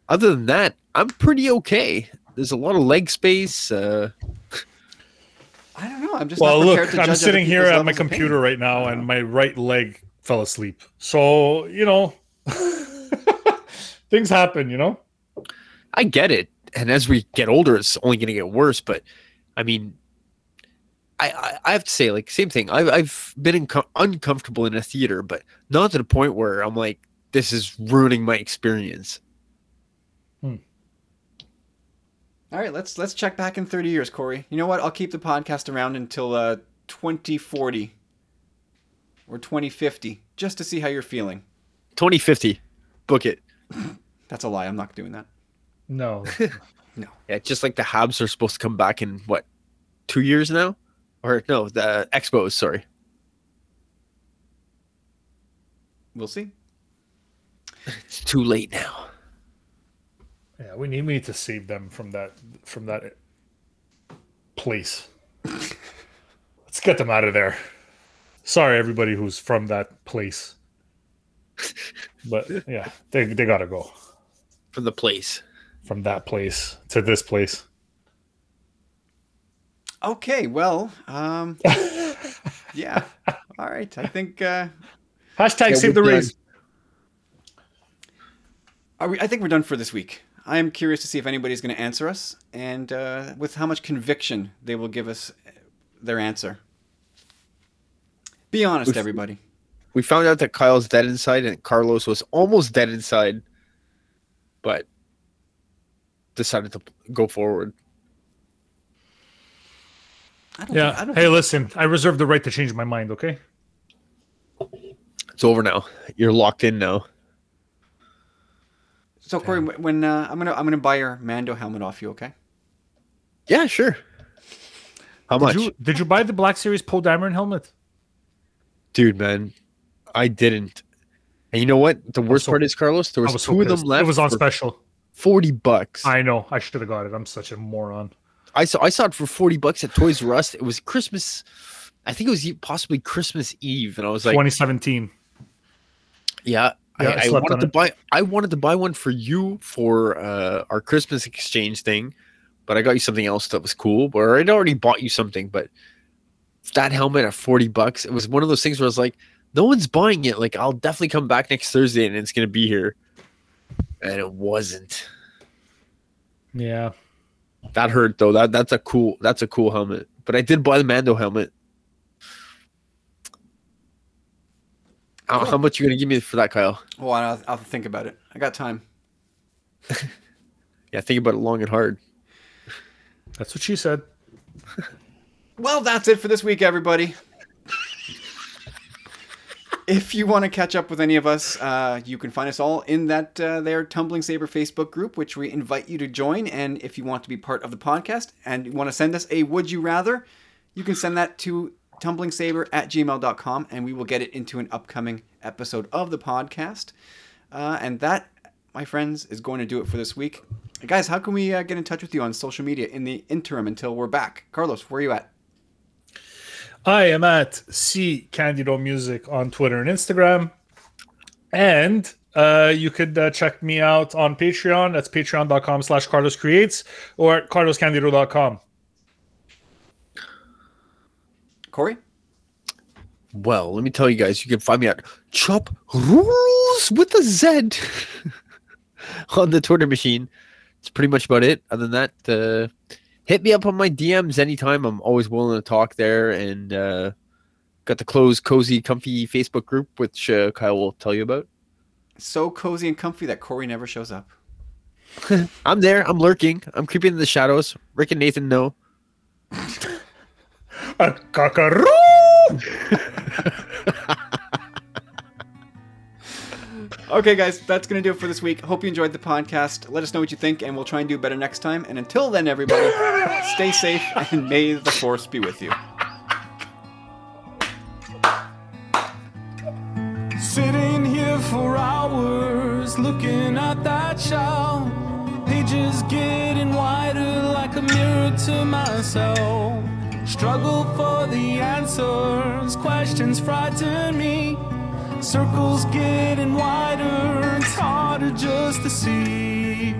other than that, I'm pretty okay. There's a lot of leg space. Uh, I don't know. I'm just Well, not look, to judge I'm sitting here at my levels of pain. computer right now, and my right leg fell asleep. So you know, things happen. You know. I get it, and as we get older, it's only going to get worse. But I mean, I, I I have to say, like, same thing. I've I've been inco- uncomfortable in a theater, but not to the point where I'm like, this is ruining my experience. Hmm. All right, let's let's check back in 30 years, Corey. You know what? I'll keep the podcast around until uh, 2040 or 2050, just to see how you're feeling. 2050, book it. That's a lie. I'm not doing that. No. no. Yeah, just like the Habs are supposed to come back in what, two years now, or no, the Expos. Sorry, We'll see. it's too late now. yeah, we need we need to save them from that from that place. Let's get them out of there. Sorry, everybody who's from that place. But yeah, they they gotta go From the place. from that place to this place. Okay, well, um, yeah. All right. I think uh, Hashtag Yeah, save the race. are we, I think we're done for this week. I am curious to see if anybody's going to answer us and uh, with how much conviction they will give us their answer. Be honest, We've- everybody. We found out that Kyle's dead inside and Carlos was almost dead inside, but decided to go forward. I don't Yeah. think- I don't Hey, think- listen, I reserve the right to change my mind. Okay. It's over now. You're locked in now. So Corey, wh- when uh, I'm gonna I'm gonna buy your Mando helmet off you, okay? Yeah, sure. How much? Did you did you buy the Black Series Poe Dameron helmet? Dude, man, I didn't. And you know what? The worst so- part is, Carlos, there was, was two so of them left. It was on special. forty bucks. I, I know. I should have got it. I'm such a moron. Saw I saw it for forty bucks at Toys R Us. It was Christmas. I think it was possibly Christmas Eve, and I was like, 2017. Yeah, Yeah, I I, I wanted to it. buy. I wanted to buy one for you for uh, our Christmas exchange thing, but I got you something else that was cool. Or I'd already bought you something, but that helmet at forty bucks. It was one of those things where I was like, no one's buying it. Like, I'll definitely come back next Thursday and it's gonna be here, and it wasn't. Yeah. That hurt though. That that's a cool. That's a cool helmet. But I did buy the Mando helmet. How, how much you gonna give me for that, Kyle? Well, I'll, I'll think about it. I got time. Yeah, think about it long and hard. That's what she said. Well, that's it for this week, everybody. If you want to catch up with any of us, uh, you can find us all in that uh, their Tumbling Saber Facebook group, which we invite you to join. And if you want to be part of the podcast and you want to send us a Would You Rather, you can send that to tumblingsaber at gmail.com and we will get it into an upcoming episode of the podcast. Uh, and that, my friends, is going to do it for this week. Guys, how can we uh, get in touch with you on social media in the interim until we're back? Carlos, where are you at? I am at C Candido Music on Twitter and Instagram. And uh, you could uh, check me out on Patreon. That's patreon.com slash Carlos Creates or carloscandido.com. Corey? Well, let me tell you guys, you can find me at Chop Rules with a Z on the Twitter machine. It's pretty much about it. Other than that, uh, hit me up on my DMs anytime. I'm always willing to talk there. And uh, got the closed, cozy, comfy Facebook group, which uh, Kyle will tell you about. So cozy and comfy that Corey never shows up. I'm there. I'm lurking. I'm creeping in the shadows. Rick and Nathan know. A cockaroo! Okay, guys, that's going to do it for this week. Hope you enjoyed the podcast. Let us know what you think, and we'll try and do better next time. And until then, everybody, stay safe and may the force be with you. Sitting here for hours looking at that child. Pages getting wider like a mirror to myself. Struggle for the answers, questions frighten me. Circles getting wider, it's harder just to see.